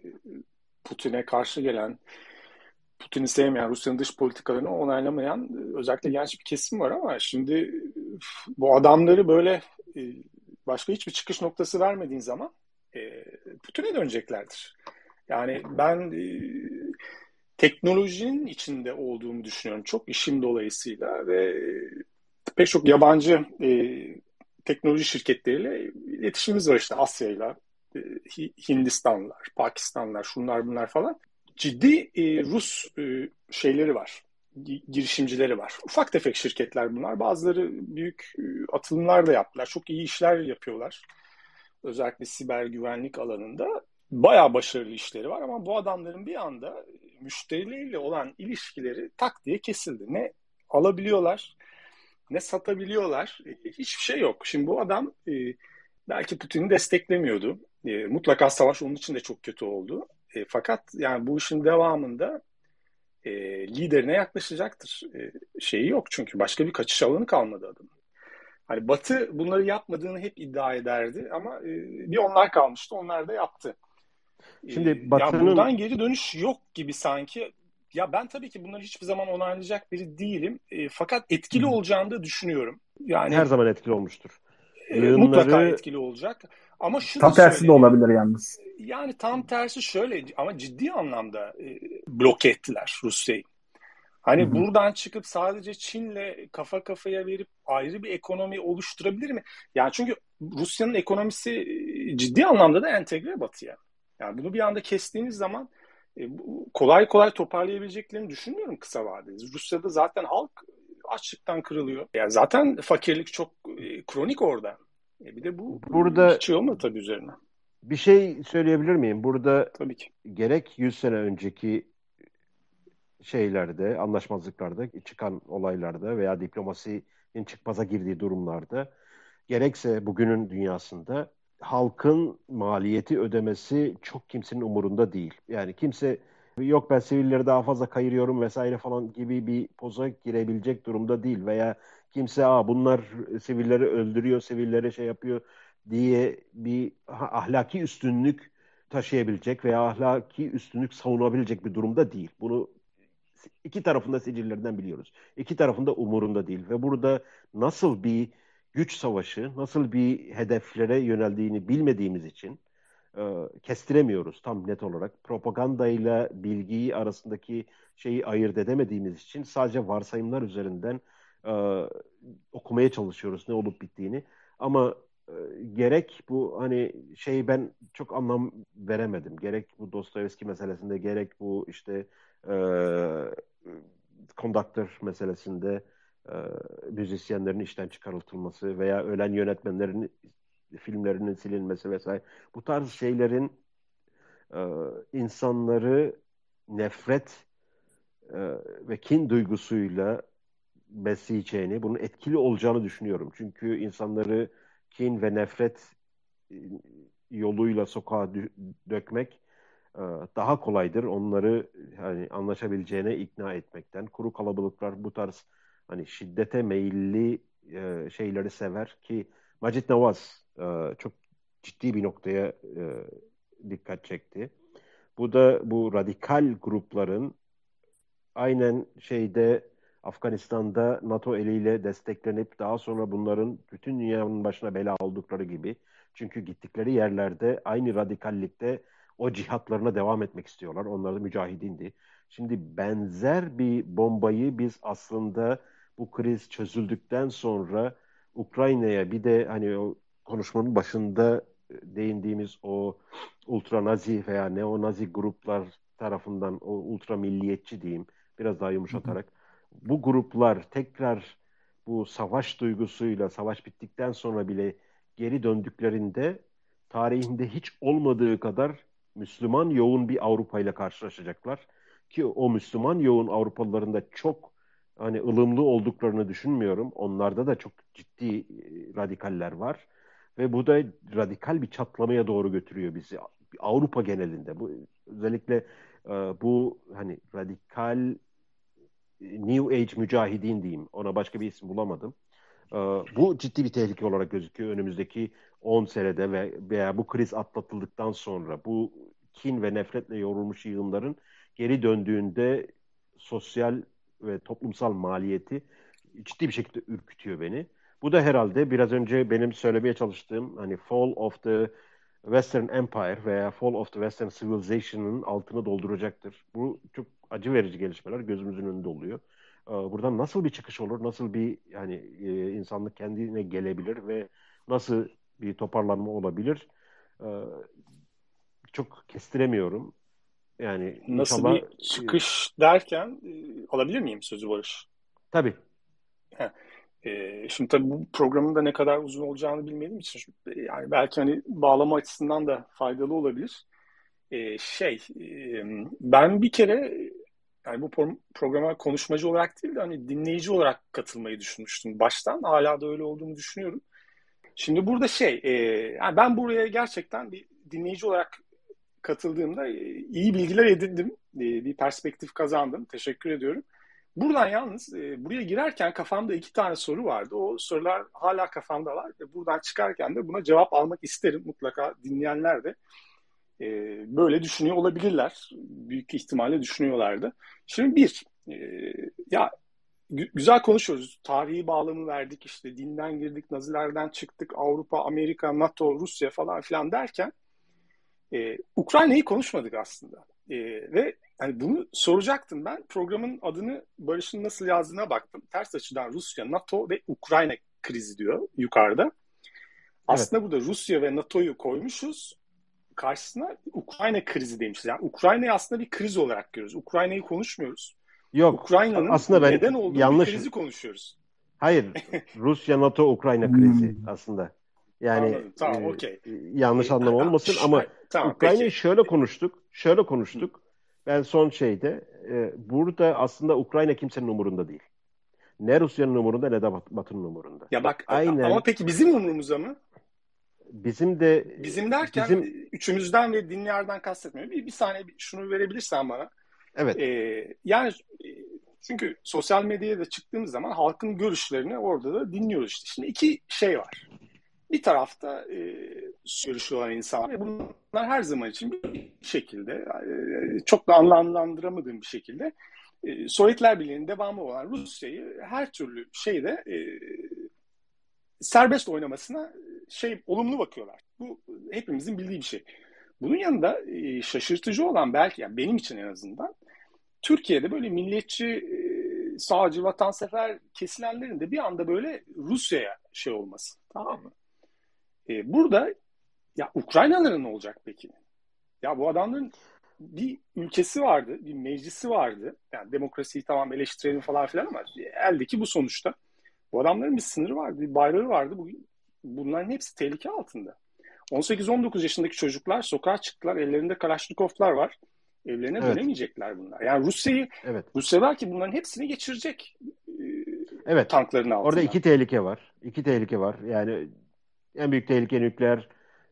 Putin'e karşı gelen, Putin'i sevmeyen, Rusya'nın dış politikalarını onaylamayan özellikle genç bir kesim var ama şimdi bu adamları böyle e, başka hiçbir çıkış noktası vermediğin zaman e, Putin'e döneceklerdir. Yani ben e, teknolojinin içinde olduğumu düşünüyorum çok işim dolayısıyla ve pek çok yabancı teknoloji şirketleriyle iletişimimiz var işte Asya'yla, Hindistanlar, Pakistanlar, şunlar bunlar falan. Ciddi Rus şeyleri var, girişimcileri var. Ufak tefek şirketler bunlar. Bazıları büyük atılımlar da yaptılar. Çok iyi işler yapıyorlar. Özellikle siber güvenlik alanında. Bayağı başarılı işleri var ama bu adamların bir anda müşterileriyle olan ilişkileri tak diye kesildi. Ne alabiliyorlar ne satabiliyorlar. Hiçbir şey yok. Şimdi bu adam belki Putin'i desteklemiyordu. Mutlaka savaş onun için de çok kötü oldu. fakat yani bu işin devamında e, liderine yaklaşacaktır. E, şeyi yok çünkü başka bir kaçış alanı kalmadı adamın. Hani Batı bunları yapmadığını hep iddia ederdi ama e, bir onlar kalmıştı. Onlar da yaptı. E, Şimdi Batı'nın... Ya buradan geri dönüş yok gibi sanki. Ya ben tabii ki bunları hiçbir zaman onaylayacak biri değilim. E, fakat etkili hmm. olacağını da düşünüyorum. Yani her zaman etkili olmuştur. E, Yığınları... Mutlaka etkili olacak. Ama şu tam tersi de olabilir yalnız. Yani tam tersi şöyle ama ciddi anlamda e, bloke ettiler Rusya'yı. Hani Hı-hı. buradan çıkıp sadece Çin'le kafa kafaya verip ayrı bir ekonomi oluşturabilir mi? Yani çünkü Rusya'nın ekonomisi e, ciddi anlamda da entegre batıya. Yani bunu bir anda kestiğiniz zaman e, kolay kolay toparlayabileceklerini düşünmüyorum kısa vadede. Rusya'da zaten halk açlıktan kırılıyor. Yani zaten fakirlik çok e, kronik orada. E bir de bu burada hiç olmadı tabii üzerine. Bir şey söyleyebilir miyim? Burada tabii ki. gerek 100 sene önceki şeylerde, anlaşmazlıklarda, çıkan olaylarda veya diplomasinin çıkmaza girdiği durumlarda gerekse bugünün dünyasında halkın maliyeti ödemesi çok kimsenin umurunda değil. Yani kimse yok ben sivilleri daha fazla kayırıyorum vesaire falan gibi bir poza girebilecek durumda değil veya kimse Aa, bunlar sivilleri öldürüyor, sivillere şey yapıyor diye bir ahlaki üstünlük taşıyabilecek veya ahlaki üstünlük savunabilecek bir durumda değil. Bunu iki tarafında sicillerinden biliyoruz. İki tarafında umurunda değil ve burada nasıl bir güç savaşı, nasıl bir hedeflere yöneldiğini bilmediğimiz için e, kestiremiyoruz tam net olarak. Propagandayla bilgiyi arasındaki şeyi ayırt edemediğimiz için sadece varsayımlar üzerinden e, okumaya çalışıyoruz ne olup bittiğini. Ama e, gerek bu hani şey ben çok anlam veremedim. Gerek bu Dostoyevski meselesinde gerek bu işte e, kondaktör meselesinde e, müzisyenlerin işten çıkarıltılması veya ölen yönetmenlerin filmlerinin silinmesi vesaire. Bu tarz şeylerin e, insanları nefret e, ve kin duygusuyla besleyeceğini, bunun etkili olacağını düşünüyorum. Çünkü insanları kin ve nefret e, yoluyla sokağa dökmek e, daha kolaydır. Onları hani anlaşabileceğine ikna etmekten. Kuru kalabalıklar bu tarz hani şiddete meyilli e, şeyleri sever ki Macit Nawaz çok ciddi bir noktaya dikkat çekti. Bu da bu radikal grupların aynen şeyde Afganistan'da NATO eliyle desteklenip daha sonra bunların bütün dünyanın başına bela oldukları gibi. Çünkü gittikleri yerlerde aynı radikallikte o cihatlarına devam etmek istiyorlar. Onlar da mücahidindi. Şimdi benzer bir bombayı biz aslında bu kriz çözüldükten sonra Ukrayna'ya bir de hani o konuşmanın başında değindiğimiz o ultra nazi veya neo nazi gruplar tarafından o ultra milliyetçi diyeyim biraz daha yumuşatarak bu gruplar tekrar bu savaş duygusuyla savaş bittikten sonra bile geri döndüklerinde tarihinde hiç olmadığı kadar Müslüman yoğun bir Avrupa ile karşılaşacaklar ki o Müslüman yoğun Avrupalıların da çok hani ılımlı olduklarını düşünmüyorum. Onlarda da çok ciddi e, radikaller var ve bu da radikal bir çatlamaya doğru götürüyor bizi Avrupa genelinde. Bu özellikle e, bu hani radikal New Age mücahidin diyeyim. Ona başka bir isim bulamadım. Ee, bu ciddi bir tehlike olarak gözüküyor önümüzdeki 10 senede ve veya bu kriz atlatıldıktan sonra bu kin ve nefretle yorulmuş yığınların geri döndüğünde sosyal ve toplumsal maliyeti ciddi bir şekilde ürkütüyor beni. Bu da herhalde biraz önce benim söylemeye çalıştığım hani Fall of the Western Empire veya Fall of the Western Civilization'ın altını dolduracaktır. Bu çok acı verici gelişmeler gözümüzün önünde oluyor. Ee, buradan nasıl bir çıkış olur, nasıl bir yani e, insanlık kendine gelebilir ve nasıl bir toparlanma olabilir? Ee, çok kestiremiyorum. Yani nasıl inşallah... bir çıkış derken e, alabilir miyim sözü Barış? Tabii. E, şimdi tabii bu programın da ne kadar uzun olacağını bilmediğim için yani belki hani bağlama açısından da faydalı olabilir. E, şey, e, ben bir kere yani bu programa konuşmacı olarak değil de hani dinleyici olarak katılmayı düşünmüştüm baştan. Hala da öyle olduğunu düşünüyorum. Şimdi burada şey, e, yani ben buraya gerçekten bir dinleyici olarak katıldığımda e, iyi bilgiler edindim. E, bir perspektif kazandım. Teşekkür ediyorum. Buradan yalnız e, buraya girerken kafamda iki tane soru vardı. O sorular hala kafamdalar ve buradan çıkarken de buna cevap almak isterim. Mutlaka dinleyenler de e, böyle düşünüyor olabilirler. Büyük ihtimalle düşünüyorlardı. Şimdi bir, e, ya güzel konuşuyoruz. Tarihi bağlamı verdik işte dinden girdik, Nazilerden çıktık, Avrupa, Amerika, NATO, Rusya falan filan derken e, Ukrayna'yı konuşmadık aslında. E, ve hani bunu soracaktım ben. Programın adını Barış'ın nasıl yazdığına baktım. Ters açıdan Rusya, NATO ve Ukrayna krizi diyor yukarıda. Aslında evet. burada Rusya ve NATO'yu koymuşuz karşısına Ukrayna krizi demişiz. Yani Ukrayna'yı aslında bir kriz olarak görüyoruz. Ukrayna'yı konuşmuyoruz. Yok. Ukrayna'nın aslında ben neden olduğu yanlış... bir krizi konuşuyoruz. Hayır. (laughs) Rusya, NATO, Ukrayna krizi aslında. Yani Anladım. Tamam, e, okey. yanlış anlam olmasın ama tamam, Ukrayna'yı şöyle konuştuk. Şöyle konuştuk. Ben son şeyde e, burada aslında Ukrayna kimsenin umurunda değil. Ne Rusya'nın umurunda ne de Batı'nın umurunda. Ya bak Aynen. ama peki bizim umurumuzda mı? Bizim de bizim derken bizim... üçümüzden ve dinleyenlerden kastetmiyorum. Bir, bir saniye şunu verebilirsen bana. Evet. Ee, yani çünkü sosyal medyaya da çıktığımız zaman halkın görüşlerini orada da dinliyoruz işte. Şimdi iki şey var. Bir tarafta e, görüşü olan insanlar ve bunlar her zaman için bir şekilde e, çok da anlamlandıramadığım bir şekilde e, Sovyetler Birliği'nin devamı olan Rusya'yı her türlü şeyde e, serbest oynamasına şey olumlu bakıyorlar. Bu hepimizin bildiği bir şey. Bunun yanında e, şaşırtıcı olan belki yani benim için en azından Türkiye'de böyle milliyetçi, e, sağcı, vatansever kesilenlerin de bir anda böyle Rusya'ya şey olması. Tamam mı? E, burada ya Ukraynalıların ne olacak peki? Ya bu adamların bir ülkesi vardı, bir meclisi vardı. Yani demokrasiyi tamam eleştirelim falan filan ama eldeki bu sonuçta. Bu adamların bir sınırı vardı, bir bayrağı vardı. Bugün bunların hepsi tehlike altında. 18-19 yaşındaki çocuklar sokağa çıktılar. Ellerinde Kalaşnikovlar var. Evlerine evet. dönemeyecekler bunlar. Yani Rusya'yı evet. Rusya belki bunların hepsini geçirecek. Evet. Tankların altına. Orada iki tehlike var. İki tehlike var. Yani en büyük tehlike nükleer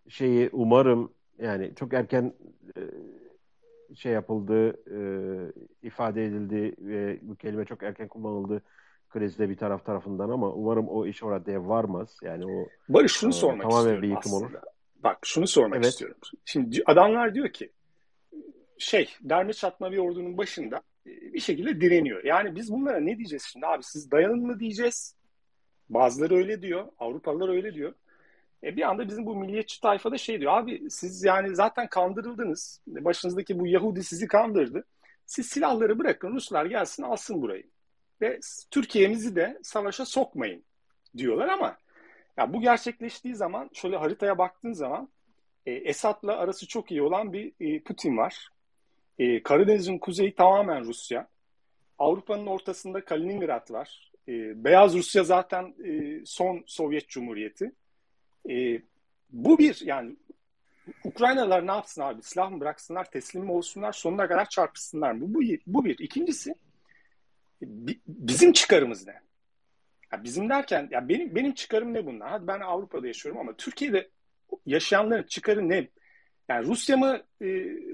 şeyi umarım yani çok erken e, şey yapıldı, e, ifade edildi ve bu kelime çok erken kullanıldı krizde bir taraf tarafından ama umarım o iş orada varmaz. Yani o Barış şunu e, sormak tamamen bir yıkım aslında. olur. Bak şunu sormak evet. istiyorum. Şimdi adamlar diyor ki şey derme çatma bir ordunun başında e, bir şekilde direniyor. Yani biz bunlara ne diyeceğiz şimdi abi siz dayanın mı diyeceğiz. Bazıları öyle diyor. Avrupalılar öyle diyor. E bir anda bizim bu milliyetçi tayfada şey diyor. Abi siz yani zaten kandırıldınız. Başınızdaki bu Yahudi sizi kandırdı. Siz silahları bırakın Ruslar gelsin alsın burayı. Ve Türkiye'mizi de savaşa sokmayın diyorlar ama ya bu gerçekleştiği zaman şöyle haritaya baktığın zaman e, Esad'la arası çok iyi olan bir e, Putin var. E, Karadeniz'in kuzeyi tamamen Rusya. Avrupa'nın ortasında Kaliningrad var. E, Beyaz Rusya zaten e, son Sovyet Cumhuriyeti. E, bu bir yani Ukraynalılar ne yapsın abi? Silah mı bıraksınlar, teslim mi olsunlar, sonuna kadar çarpışsınlar mı? Bu, bu, bir. İkincisi bizim çıkarımız ne? Ya bizim derken ya benim benim çıkarım ne bunlar? Hadi ben Avrupa'da yaşıyorum ama Türkiye'de yaşayanların çıkarı ne? Yani Rusya mı e,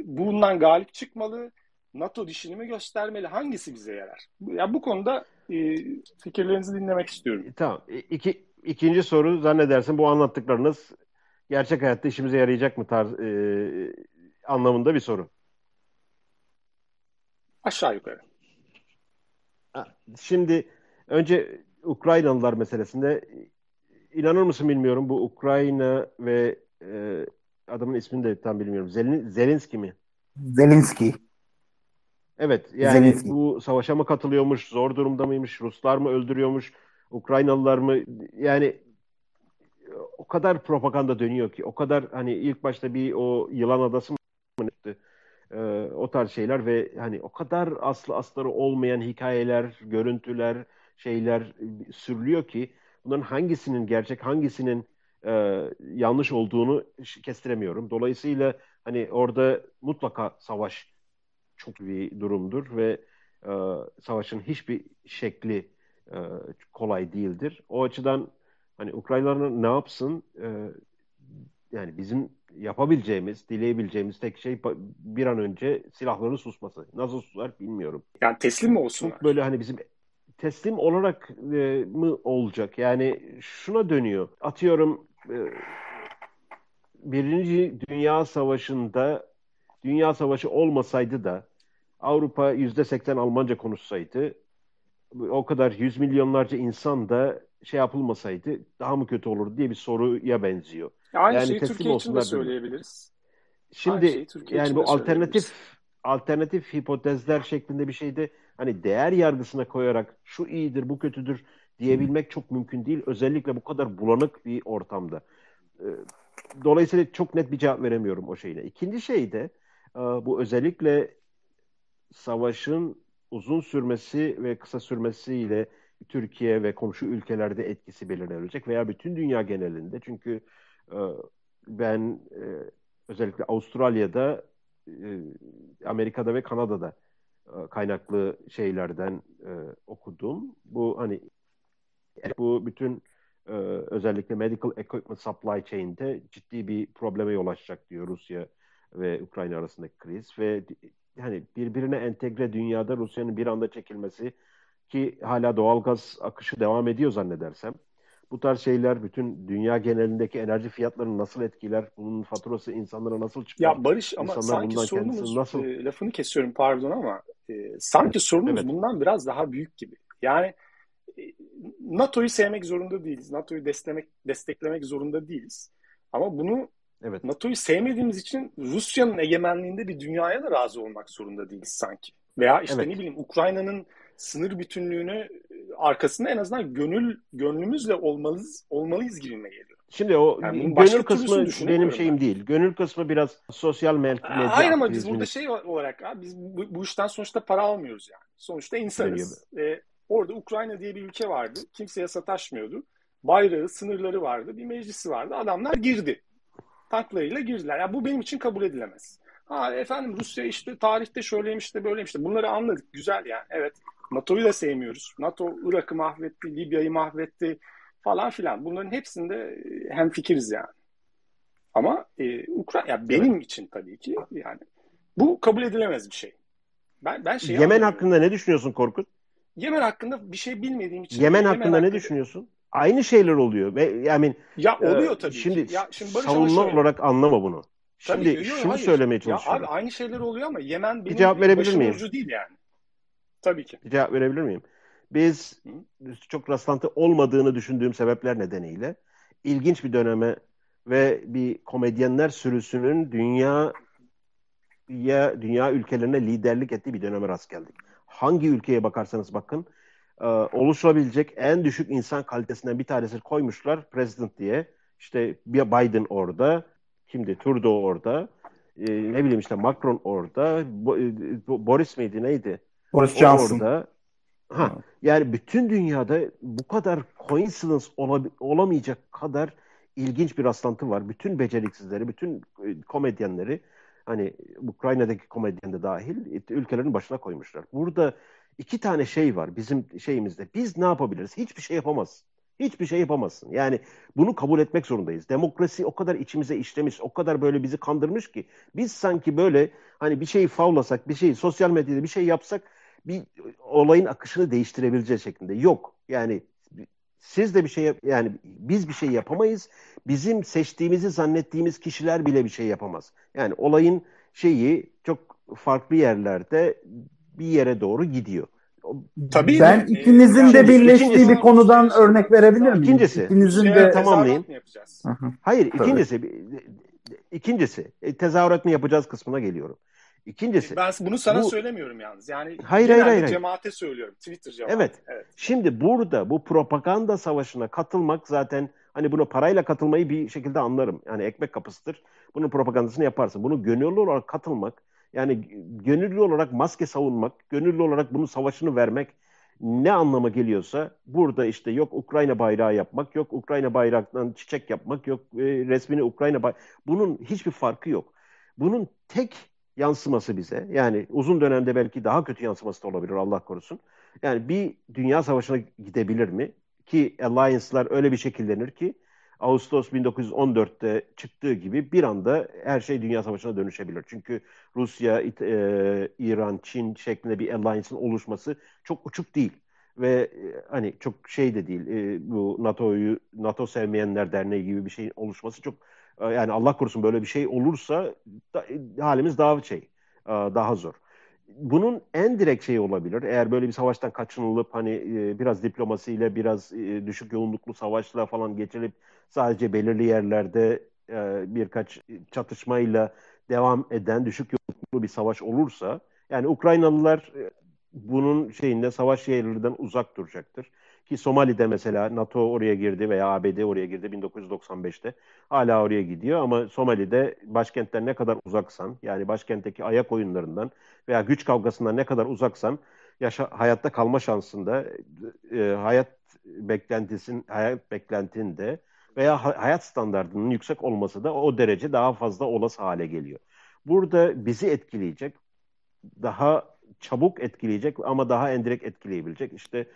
bundan galip çıkmalı? NATO dişini mi göstermeli? Hangisi bize yarar? Ya bu konuda e, fikirlerinizi dinlemek istiyorum. Tamam. İki, ikinci soru zannedersin bu anlattıklarınız gerçek hayatta işimize yarayacak mı tarz e, anlamında bir soru. Aşağı yukarı. Şimdi önce Ukraynalılar meselesinde inanır mısın bilmiyorum bu Ukrayna ve e, adamın ismini de tam bilmiyorum. Zelin, Zelenski mi? Zelenski. Evet yani Zelenski. bu savaşa mı katılıyormuş, zor durumda mıymış, Ruslar mı öldürüyormuş, Ukraynalılar mı? Yani o kadar propaganda dönüyor ki, o kadar hani ilk başta bir o yılan adası mı e, o tarz şeyler ve hani o kadar aslı asları olmayan hikayeler, görüntüler, şeyler sürülüyor ki bunların hangisinin gerçek, hangisinin e, yanlış olduğunu kestiremiyorum. Dolayısıyla hani orada mutlaka savaş çok bir durumdur ve e, savaşın hiçbir şekli e, kolay değildir. O açıdan hani Ukraynalılar ne yapsın? E, yani bizim yapabileceğimiz, dileyebileceğimiz tek şey bir an önce silahların susması. Nasıl susar bilmiyorum. Yani teslim mi olsunlar? Çok böyle hani bizim teslim olarak e, mı olacak? Yani şuna dönüyor. Atıyorum e, Birinci Dünya Savaşı'nda Dünya Savaşı olmasaydı da Avrupa yüzde seksen Almanca konuşsaydı o kadar yüz milyonlarca insan da şey yapılmasaydı daha mı kötü olur diye bir soruya benziyor. Aynı yani şeyi Türkiye için de söyleyebiliriz. Şimdi yani bu alternatif alternatif hipotezler şeklinde bir şeyde hani değer yargısına koyarak şu iyidir, bu kötüdür diyebilmek çok mümkün değil. Özellikle bu kadar bulanık bir ortamda. Ee, dolayısıyla çok net bir cevap veremiyorum o şeyine. İkinci şey de e, bu özellikle savaşın uzun sürmesi ve kısa sürmesiyle Türkiye ve komşu ülkelerde etkisi belirlenecek veya bütün dünya genelinde. Çünkü e, ben e, özellikle Avustralya'da, Amerika'da ve Kanada'da kaynaklı şeylerden okudum. Bu hani bu bütün e, özellikle medical equipment supply chain'de ciddi bir probleme yol açacak diyor Rusya ve Ukrayna arasındaki kriz ve hani birbirine entegre dünyada Rusya'nın bir anda çekilmesi ki hala doğalgaz akışı devam ediyor zannedersem. Bu tarz şeyler bütün dünya genelindeki enerji fiyatlarını nasıl etkiler? Bunun faturası insanlara nasıl çıkar? Ya Barış ama İnsanlar sanki sorunumuz nasıl... e, lafını kesiyorum pardon ama e, sanki sorunumuz evet. bundan biraz daha büyük gibi. Yani NATO'yu sevmek zorunda değiliz. NATO'yu desteklemek, desteklemek zorunda değiliz. Ama bunu Evet. NATO'yu sevmediğimiz için Rusya'nın egemenliğinde bir dünyaya da razı olmak zorunda değiliz sanki. Veya işte Evet. ne bileyim Ukrayna'nın sınır bütünlüğünü e, arkasında en azından gönül gönlümüzle olmalıyız olmalıyız gibime geliyor. Şimdi o Yani gönül kısmı benim şeyim ben. değil. Gönül kısmı biraz sosyal medya Hayır ama biz burada şey olarak abi, biz bu, bu işten sonuçta para almıyoruz yani. Sonuçta insanız. Ve orada Ukrayna diye bir ülke vardı. Kimseye sataşmıyordu. Bayrağı, sınırları vardı. Bir meclisi vardı. Adamlar girdi. Tanklarıyla girdiler. Ya bu benim için kabul edilemez. Ha efendim Rusya işte tarihte şöyleymiş de böyleymiş de bunları anladık. Güzel yani. Evet. NATO'yu da sevmiyoruz. NATO Irak'ı mahvetti, Libya'yı mahvetti falan filan. Bunların hepsinde hem fikiriz yani. Ama e, Ukrayna ya benim için tabii ki yani bu kabul edilemez bir şey. Ben ben şeyi Yemen hakkında ne düşünüyorsun Korkut? Yemen hakkında bir şey bilmediğim için Yemen hakkında ne hakkında- düşünüyorsun? Aynı şeyler oluyor ve yani Ya oluyor e, tabii şimdi, ki. Ya şimdi Barış savunma şöyle- olarak anlama bunu. Tabii Şimdi yok, şunu hayır. söylemeye Ya çalışıyorum. abi aynı şeyler oluyor ama Yemen benim cevap verebilir miyim? değil yani. Tabii ki. Bir cevap verebilir miyim? Biz çok rastlantı olmadığını düşündüğüm sebepler nedeniyle ilginç bir döneme ve bir komedyenler sürüsünün dünya ya dünya ülkelerine liderlik ettiği bir döneme rast geldik. Hangi ülkeye bakarsanız bakın e, oluşabilecek en düşük insan kalitesinden bir tanesini koymuşlar president diye. İşte bir Biden orada, kimdi? Trudeau orada. E, ne bileyim işte Macron orada. Bo- e, Boris miydi neydi? Boris Johnson. orada. Ha, yani bütün dünyada bu kadar coincidence olab- olamayacak kadar ilginç bir rastlantı var. Bütün beceriksizleri, bütün e, komedyenleri hani Ukrayna'daki komedyen de dahil e, ülkelerin başına koymuşlar. Burada iki tane şey var bizim şeyimizde. Biz ne yapabiliriz? Hiçbir şey yapamazsın. Hiçbir şey yapamazsın. Yani bunu kabul etmek zorundayız. Demokrasi o kadar içimize işlemiş, o kadar böyle bizi kandırmış ki biz sanki böyle hani bir şeyi favlasak, bir şeyi sosyal medyada bir şey yapsak bir olayın akışını değiştirebileceği şeklinde. Yok. Yani siz de bir şey yap yani biz bir şey yapamayız. Bizim seçtiğimizi zannettiğimiz kişiler bile bir şey yapamaz. Yani olayın şeyi çok farklı yerlerde bir yere doğru gidiyor. Tabii ben de, ikinizin de yani birleştiği ikincisi- bir konudan örnek verebilir miyim? İkincisi- İkinizin Şeye de tamamlayayım. Hayır, Tabii. ikincisi ikincisi e, tezahürat mı yapacağız kısmına geliyorum. İkincisi Ben bunu sana bu- söylemiyorum yalnız. Yani Hayır, hayır, hayır. cemaate söylüyorum. Twitter cemaati. Evet. evet. Şimdi burada bu propaganda savaşına katılmak zaten hani buna parayla katılmayı bir şekilde anlarım. Yani ekmek kapısıdır. Bunun propagandasını yaparsın. Bunu gönüllü olarak katılmak, yani gönüllü olarak maske savunmak, gönüllü olarak bunun savaşını vermek ne anlama geliyorsa burada işte yok Ukrayna bayrağı yapmak, yok Ukrayna bayrağından çiçek yapmak, yok e, resmini Ukrayna bay bunun hiçbir farkı yok. Bunun tek yansıması bize yani uzun dönemde belki daha kötü yansıması da olabilir Allah korusun. Yani bir dünya savaşına gidebilir mi? Ki alliance'lar öyle bir şekillenir ki Ağustos 1914'te çıktığı gibi bir anda her şey dünya savaşına dönüşebilir. Çünkü Rusya, e, İran, Çin şeklinde bir alliance'ın oluşması çok uçuk değil. Ve e, hani çok şey de değil. e, bu NATO'yu NATO sevmeyenler derneği gibi bir şeyin oluşması çok yani Allah korusun böyle bir şey olursa da- halimiz daha şey e, daha zor bunun en direkt şeyi olabilir. Eğer böyle bir savaştan kaçınılıp hani e, biraz diplomasiyle, biraz e, düşük yoğunluklu savaşla falan geçirip sadece belirli yerlerde e, birkaç çatışmayla devam eden düşük yoğunluklu bir savaş olursa yani Ukraynalılar e, bunun şeyinde savaş yerlerinden uzak duracaktır. Ki Somali'de mesela NATO oraya girdi veya ABD oraya girdi 1995'te. Hala oraya gidiyor ama Somali'de başkentten ne kadar uzaksan yani başkentteki ayak oyunlarından veya güç kavgasından ne kadar uzaksan yaşa, hayatta kalma şansında e, hayat beklentisin hayat beklentinde veya ha- hayat standartının yüksek olması da o derece daha fazla olası hale geliyor. Burada bizi etkileyecek, daha çabuk etkileyecek ama daha endirekt etkileyebilecek işte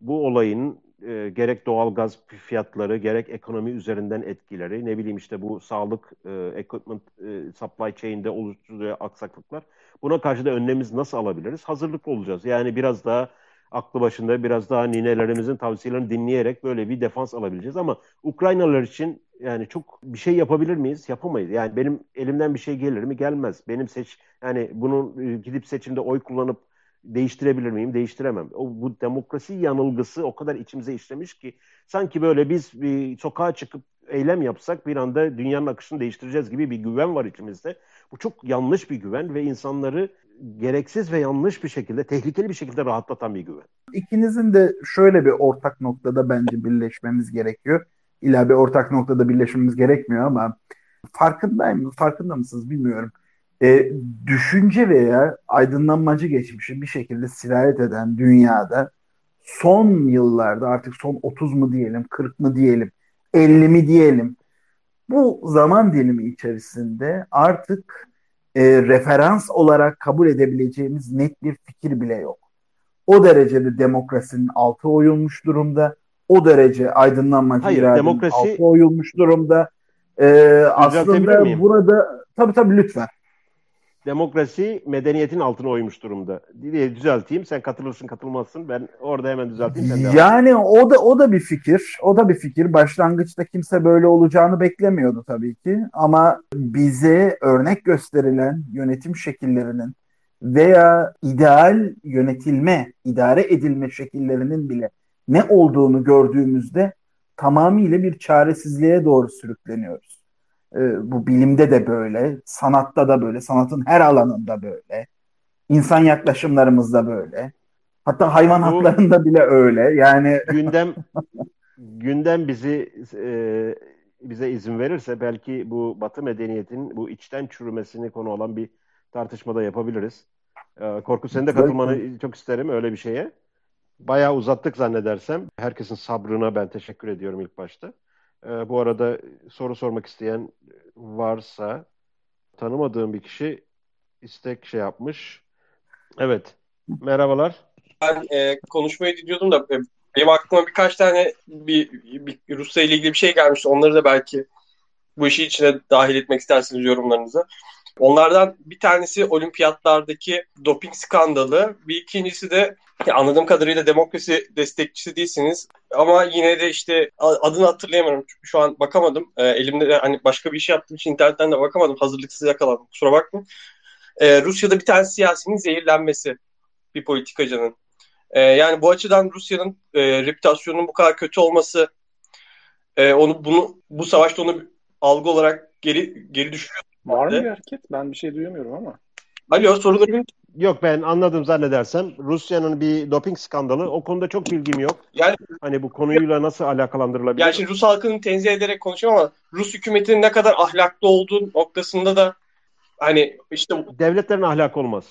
bu olayın e, gerek doğal gaz fiyatları gerek ekonomi üzerinden etkileri ne bileyim işte bu sağlık e, equipment e, supply chain'de oluşturuyor aksaklıklar. Buna karşı da önlemimiz nasıl alabiliriz? Hazırlıklı olacağız. Yani biraz daha aklı başında biraz daha ninelerimizin tavsiyelerini dinleyerek böyle bir defans alabileceğiz ama Ukraynalılar için yani çok bir şey yapabilir miyiz? Yapamayız. Yani benim elimden bir şey gelir mi? Gelmez. Benim seç yani bunun e, gidip seçimde oy kullanıp değiştirebilir miyim? Değiştiremem. O, bu demokrasi yanılgısı o kadar içimize işlemiş ki sanki böyle biz bir sokağa çıkıp eylem yapsak bir anda dünyanın akışını değiştireceğiz gibi bir güven var içimizde. Bu çok yanlış bir güven ve insanları gereksiz ve yanlış bir şekilde, tehlikeli bir şekilde rahatlatan bir güven. İkinizin de şöyle bir ortak noktada bence birleşmemiz gerekiyor. İlla bir ortak noktada birleşmemiz gerekmiyor ama farkındayım, farkında mısınız bilmiyorum. E, düşünce veya aydınlanmacı geçmişi bir şekilde sirayet eden dünyada son yıllarda artık son 30 mu diyelim, 40 mı diyelim, 50 mi diyelim bu zaman dilimi içerisinde artık e, referans olarak kabul edebileceğimiz net bir fikir bile yok. O derecede demokrasinin altı oyulmuş durumda. O derece aydınlanmacı Hayır, iradenin demokrasi... altı oyulmuş durumda. E, aslında burada tabii tabii lütfen. Demokrasi medeniyetin altına oymuş durumda. Diye düzelteyim. Sen katılırsın, katılmazsın. Ben orada hemen düzelteyim. Sen. Yani o da o da bir fikir. O da bir fikir. Başlangıçta kimse böyle olacağını beklemiyordu tabii ki. Ama bize örnek gösterilen yönetim şekillerinin veya ideal yönetilme, idare edilme şekillerinin bile ne olduğunu gördüğümüzde tamamıyla bir çaresizliğe doğru sürükleniyoruz. Ee, bu bilimde de böyle, sanatta da böyle, sanatın her alanında böyle. İnsan yaklaşımlarımızda böyle. Hatta hayvan Bu- haklarında bile öyle. Yani gündem (laughs) gündem bizi e, bize izin verirse belki bu Batı medeniyetinin bu içten çürümesini konu olan bir tartışmada yapabiliriz. E, Korku senin de katılmanı çok isterim öyle bir şeye. Bayağı uzattık zannedersem. Herkesin sabrına ben teşekkür ediyorum ilk başta. E, bu arada soru sormak isteyen varsa tanımadığım bir kişi istek şey yapmış. Evet. Merhabalar. Ben e, konuşmayı dinliyordum da e, benim aklıma birkaç tane bir, bir Rusya ile ilgili bir şey gelmişti. Onları da belki bu işi içine dahil etmek istersiniz yorumlarınıza. Onlardan bir tanesi olimpiyatlardaki doping skandalı. Bir ikincisi de anladığım kadarıyla demokrasi destekçisi değilsiniz. Ama yine de işte adını hatırlayamıyorum. Çünkü Şu an bakamadım. E, elimde de hani başka bir iş yaptığım için internetten de bakamadım. Hazırlıksız yakalandım. Kusura bakmayın. E, Rusya'da bir tane siyasinin zehirlenmesi bir politikacının. Ee, yani bu açıdan Rusya'nın e, reputasyonunun bu kadar kötü olması e, onu bunu bu savaşta onu algı olarak geri geri düşürüyor. Var mı bir hareket? Ben bir şey duyamıyorum ama. Alo sorularım Yok ben anladım zannedersem. Rusya'nın bir doping skandalı. O konuda çok bilgim yok. yani Hani bu konuyla nasıl alakalandırılabilir? yani şimdi Rus halkını tenzih ederek konuşuyorum ama Rus hükümetinin ne kadar ahlaklı olduğu noktasında da hani işte Devletlerin ahlakı olmaz.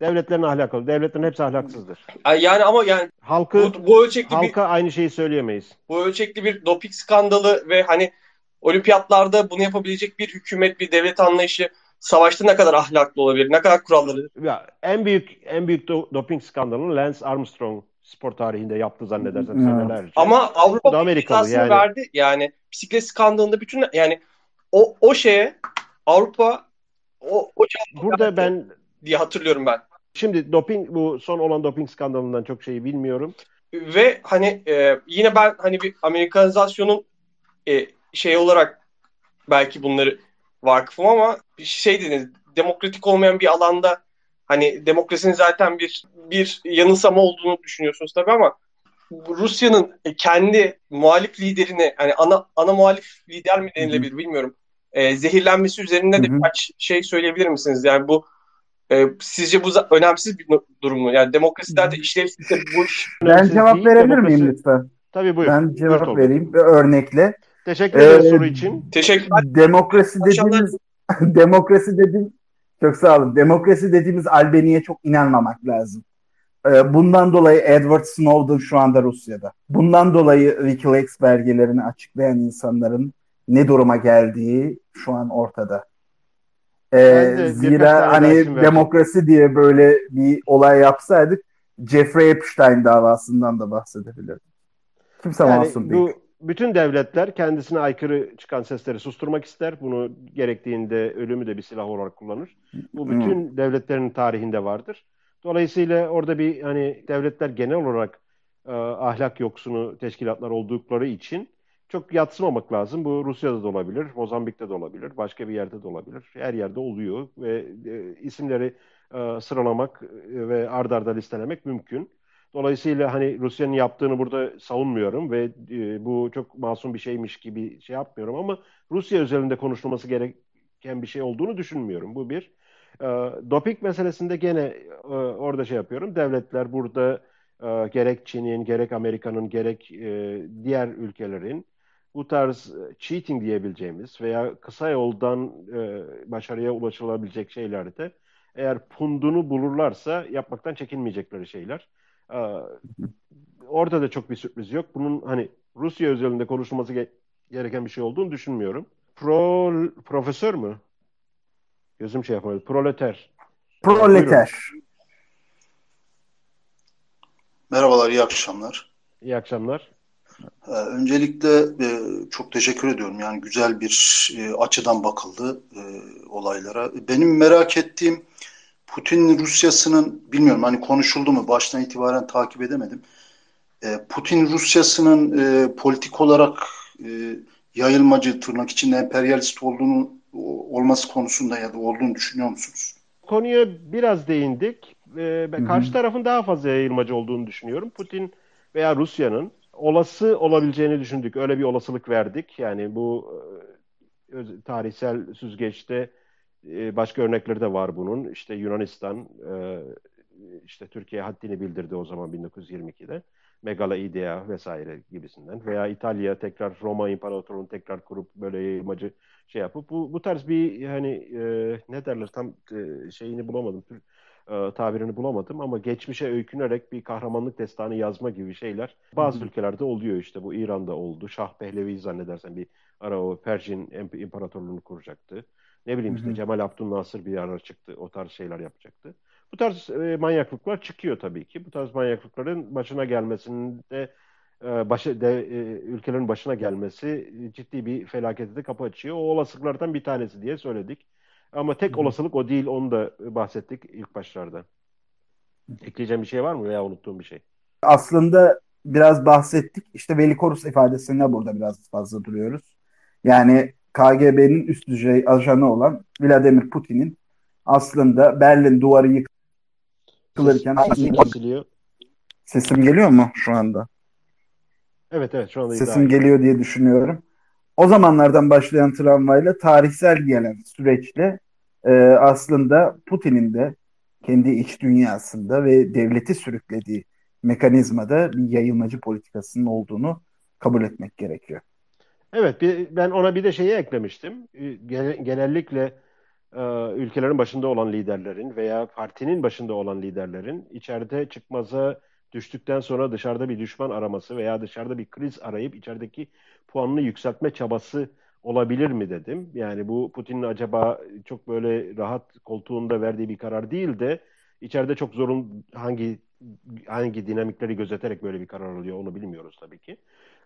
Devletlerin ahlakı olur. Devletlerin hepsi ahlaksızdır. yani ama yani Halkı bu, bu ölçekli bir halka aynı şeyi söyleyemeyiz. bu ölçekli bir doping skandalı ve hani olimpiyatlarda bunu yapabilecek bir hükümet, bir devlet anlayışı savaşta ne kadar ahlaklı olabilir? Ne kadar kuralları Ya en büyük en büyük do- doping skandalını Lance Armstrong spor tarihinde yaptı zannedersem Evet. senelerce. Ama Avrupa Amerikalı yani. verdi. Yani bisiklet skandalında bütün yani o o şeye Avrupa o, o Burada ben diye hatırlıyorum ben. şimdi doping bu son olan doping skandalından çok şeyi bilmiyorum. Ve hani e, yine ben hani bir Amerikanizasyonun e, şey olarak belki bunları vakıfım ama şey dediniz demokratik olmayan bir alanda hani demokrasinin zaten bir bir yanılsama olduğunu düşünüyorsunuz tabii ama Rusya'nın kendi muhalif liderini hani ana ana muhalif lider mi denilebilir bilmiyorum. E, zehirlenmesi üzerinde de Hı hı. birkaç şey söyleyebilir misiniz? Yani bu e, sizce bu za- önemsiz bir durum mu? Yani demokrasilerde işlevsizse bu iş ben cevap verebilir miyim lütfen? Tabii buyur. Ben Buyur cevap Tolga. vereyim bir örnekle. Teşekkür ederim Ee, soru için. teşekkürler. Demokrasi dediğimiz (laughs) demokrasi dediğim çok sağ olun. Demokrasi dediğimiz albeniye çok inanmamak lazım. Ee, Bundan dolayı Edward Snowden şu anda Rusya'da. Bundan dolayı WikiLeaks belgelerini açıklayan insanların ne duruma geldiği şu an ortada. Ee, de zira hani dersim verdim. demokrasi diye böyle bir olay yapsaydık Jeffrey Epstein davasından da bahsedebilirdik. Kimse Yani masum değil. bu bütün devletler kendisine aykırı çıkan sesleri susturmak ister. Bunu gerektiğinde ölümü de bir silah olarak kullanır. Bu bütün devletlerin tarihinde vardır. Dolayısıyla orada bir hani devletler genel olarak e, ahlak yoksunu teşkilatlar oldukları için çok yatsımamak lazım. Bu Rusya'da da olabilir, Mozambik'te de olabilir, başka bir yerde de olabilir. Her yerde oluyor ve e, isimleri e, sıralamak ve ard arda listelemek mümkün. Dolayısıyla hani Rusya'nın yaptığını burada savunmuyorum ve e, bu çok masum bir şeymiş gibi şey yapmıyorum ama Rusya özelinde konuşulması gereken bir şey olduğunu düşünmüyorum. Bu bir. E, doping meselesinde gene e, orada şey yapıyorum. Devletler burada e, gerek Çin'in, gerek Amerika'nın, gerek e, diğer ülkelerin bu tarz e, cheating diyebileceğimiz veya kısa yoldan e, başarıya ulaşılabilecek şeylerde eğer pundunu bulurlarsa yapmaktan çekinmeyecekleri şeyler. E, orada da çok bir sürpriz yok. Bunun hani Rusya özelinde konuşulması ge- gereken bir şey olduğunu düşünmüyorum. Pro profesör mü? Gözüm şey yapmadı. Proleter. Proleter. Merhabalar, iyi akşamlar. İyi akşamlar. Ee, öncelikle e, çok teşekkür ediyorum. Yani güzel bir e, açıdan bakıldı e, olaylara. Benim merak ettiğim Putin Rusyası'nın, bilmiyorum hani konuşuldu mu, baştan itibaren takip edemedim. E, Putin Rusyası'nın e, politik olarak e, yayılmacı, tırnak içinde emperyalist olduğunu olması konusunda ya da olduğunu düşünüyor musunuz? Konuya biraz değindik. Ee, ben karşı tarafın daha fazla yayılmacı olduğunu düşünüyorum. Putin veya Rusya'nın olası olabileceğini düşündük. Öyle bir olasılık verdik. Yani bu e, tarihsel süzgeçte e, başka örnekleri de var bunun. İşte Yunanistan, e, işte Türkiye haddini bildirdi o zaman 1922'de. Megala Idea vesaire gibisinden. Veya İtalya tekrar Roma İmparatorluğu'nu tekrar kurup böyle yayılmacı şey yapıp bu, bu tarz bir hani e, ne derler tam e, şeyini bulamadım. E, tabirini bulamadım ama geçmişe öykünerek bir kahramanlık destanı yazma gibi şeyler bazı Hı-hı. ülkelerde oluyor işte. Bu İran'da oldu. Şah Pehlevi zannedersen bir ara o Perşin İmparatorluğunu kuracaktı. Ne bileyim işte Hı-hı. Cemal Abdülnasır bir ara çıktı. O tarz şeyler yapacaktı. Bu tarz e, manyaklıklar çıkıyor tabii ki. Bu tarz manyaklıkların başına gelmesinde e, başı, de, e, ülkelerin başına gelmesi ciddi bir felakete de kapı açıyor. O olasılıklardan bir tanesi diye söyledik. Ama tek Hı. olasılık o değil. Onu da bahsettik ilk başlarda. Ekleyeceğim bir şey var mı veya unuttuğum bir şey? Aslında biraz bahsettik. İşte Veli Korus ifadesinde burada biraz fazla duruyoruz. Yani KGB'nin üst düzey ajanı olan Vladimir Putin'in aslında Berlin duvarı yıkılırken Ses, sesim geliyor mu şu anda? Evet evet şu anda sesim geliyor diye düşünüyorum. O zamanlardan başlayan travmayla tarihsel gelen süreçle e, aslında Putin'in de kendi iç dünyasında ve devleti sürüklediği mekanizmada bir yayılmacı politikasının olduğunu kabul etmek gerekiyor. Evet ben ona bir de şeyi eklemiştim. Genellikle e, ülkelerin başında olan liderlerin veya partinin başında olan liderlerin içeride çıkmaza düştükten sonra dışarıda bir düşman araması veya dışarıda bir kriz arayıp içerideki puanını yükseltme çabası olabilir mi dedim. Yani bu Putin'in acaba çok böyle rahat koltuğunda verdiği bir karar değil de içeride çok zorun hangi hangi dinamikleri gözeterek böyle bir karar alıyor onu bilmiyoruz tabii ki.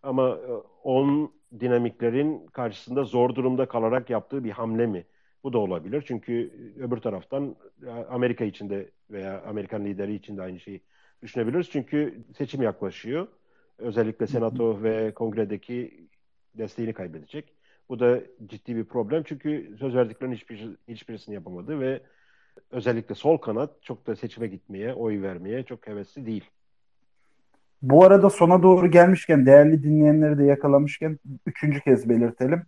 Ama e, on dinamiklerin karşısında zor durumda kalarak yaptığı bir hamle mi? Bu da olabilir. Çünkü öbür taraftan e, Amerika içinde veya Amerikan lideri için de aynı şeyi düşünebiliriz. Çünkü seçim yaklaşıyor. Özellikle senato ve kongredeki desteğini kaybedecek. Bu da ciddi bir problem. Çünkü söz verdiklerinin hiçbir, hiçbirisini yapamadı ve özellikle sol kanat çok da seçime gitmeye, oy vermeye çok hevesli değil. Bu arada sona doğru gelmişken, değerli dinleyenleri de yakalamışken üçüncü kez belirtelim.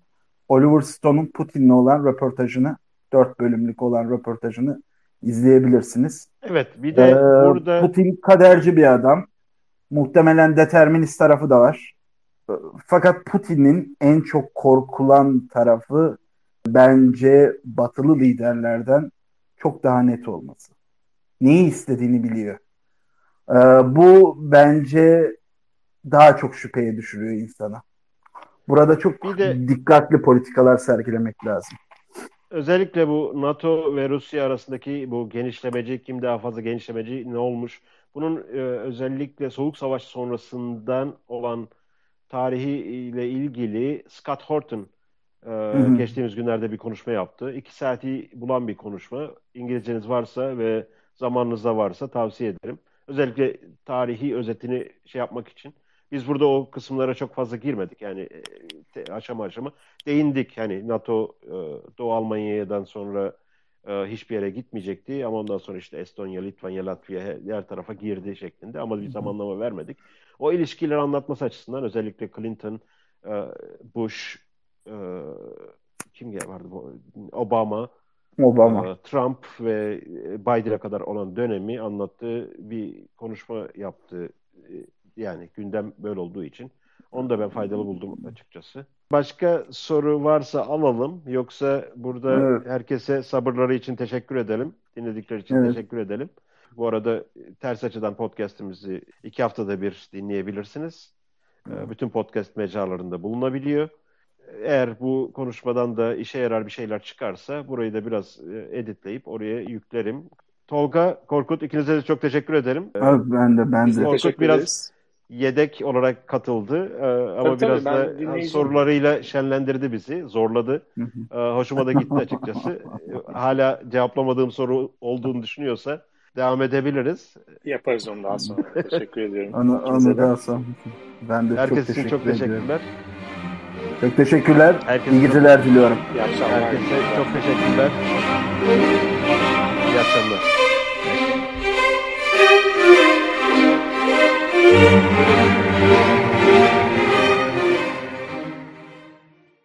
Oliver Stone'un Putin'le olan röportajını, dört bölümlük olan röportajını izleyebilirsiniz. Evet, bir de ee, burada... Putin kaderci bir adam. Muhtemelen determinist tarafı da var. Fakat Putin'in en çok korkulan tarafı bence batılı liderlerden çok daha net olması. Neyi istediğini biliyor. Ee, bu bence daha çok şüpheye düşürüyor insana. Burada çok bir de, dikkatli politikalar sergilemek lazım. Özellikle bu NATO ve Rusya arasındaki bu genişlemeci, kim daha fazla genişlemeci ne olmuş? Bunun e, özellikle Soğuk Savaş sonrasından olan tarihi ile ilgili Scott Horton e, hı hı. geçtiğimiz günlerde bir konuşma yaptı. İki saati bulan bir konuşma. İngilizceniz varsa ve zamanınızda varsa tavsiye ederim. Özellikle tarihi özetini şey yapmak için. Biz burada o kısımlara çok fazla girmedik. Yani e, aşama aşama değindik. Hani NATO e, Doğu Almanya'dan sonra e, hiçbir yere gitmeyecekti ama ondan sonra işte Estonya, Litvanya, Latvia her, her tarafa girdi şeklinde ama bir zamanlama vermedik. O ilişkileri anlatması açısından özellikle Clinton, e, Bush, kim vardı bu? Obama, Obama. e, Trump ve Biden'a kadar olan dönemi anlattığı bir konuşma yaptı. E, Yani gündem böyle olduğu için. Onu da ben faydalı buldum açıkçası. Başka soru varsa alalım. Yoksa burada Evet. herkese sabırları için teşekkür edelim. Dinledikleri için Evet. teşekkür edelim. Bu arada Ters Açıdan podcastimizi iki haftada bir dinleyebilirsiniz. E, Bütün podcast mecralarında bulunabiliyor. Eğer bu konuşmadan da işe yarar bir şeyler çıkarsa burayı da biraz e, editleyip oraya yüklerim. Tolga, Korkut ikinize de çok teşekkür ederim. E, Evet, ben de ben de. Korkut biraz- ederiz. Yedek olarak katıldı e, ama Tabii, tabii, biraz ben da dinleyeceğim. sorularıyla şenlendirdi bizi, zorladı. E, Hoşuma da gitti açıkçası. E, Hala cevaplamadığım soru olduğunu düşünüyorsa devam edebiliriz. Yaparız onu daha sonra. (laughs) Teşekkür ediyorum. Onu, onu de. da sonra. Ben de Herkes çok için teşekkür çok ediyorum. Çok teşekkürler. Herkese İyi geceler diliyorum. İyi akşamlar. Herkese çok teşekkürler. İyi akşamlar.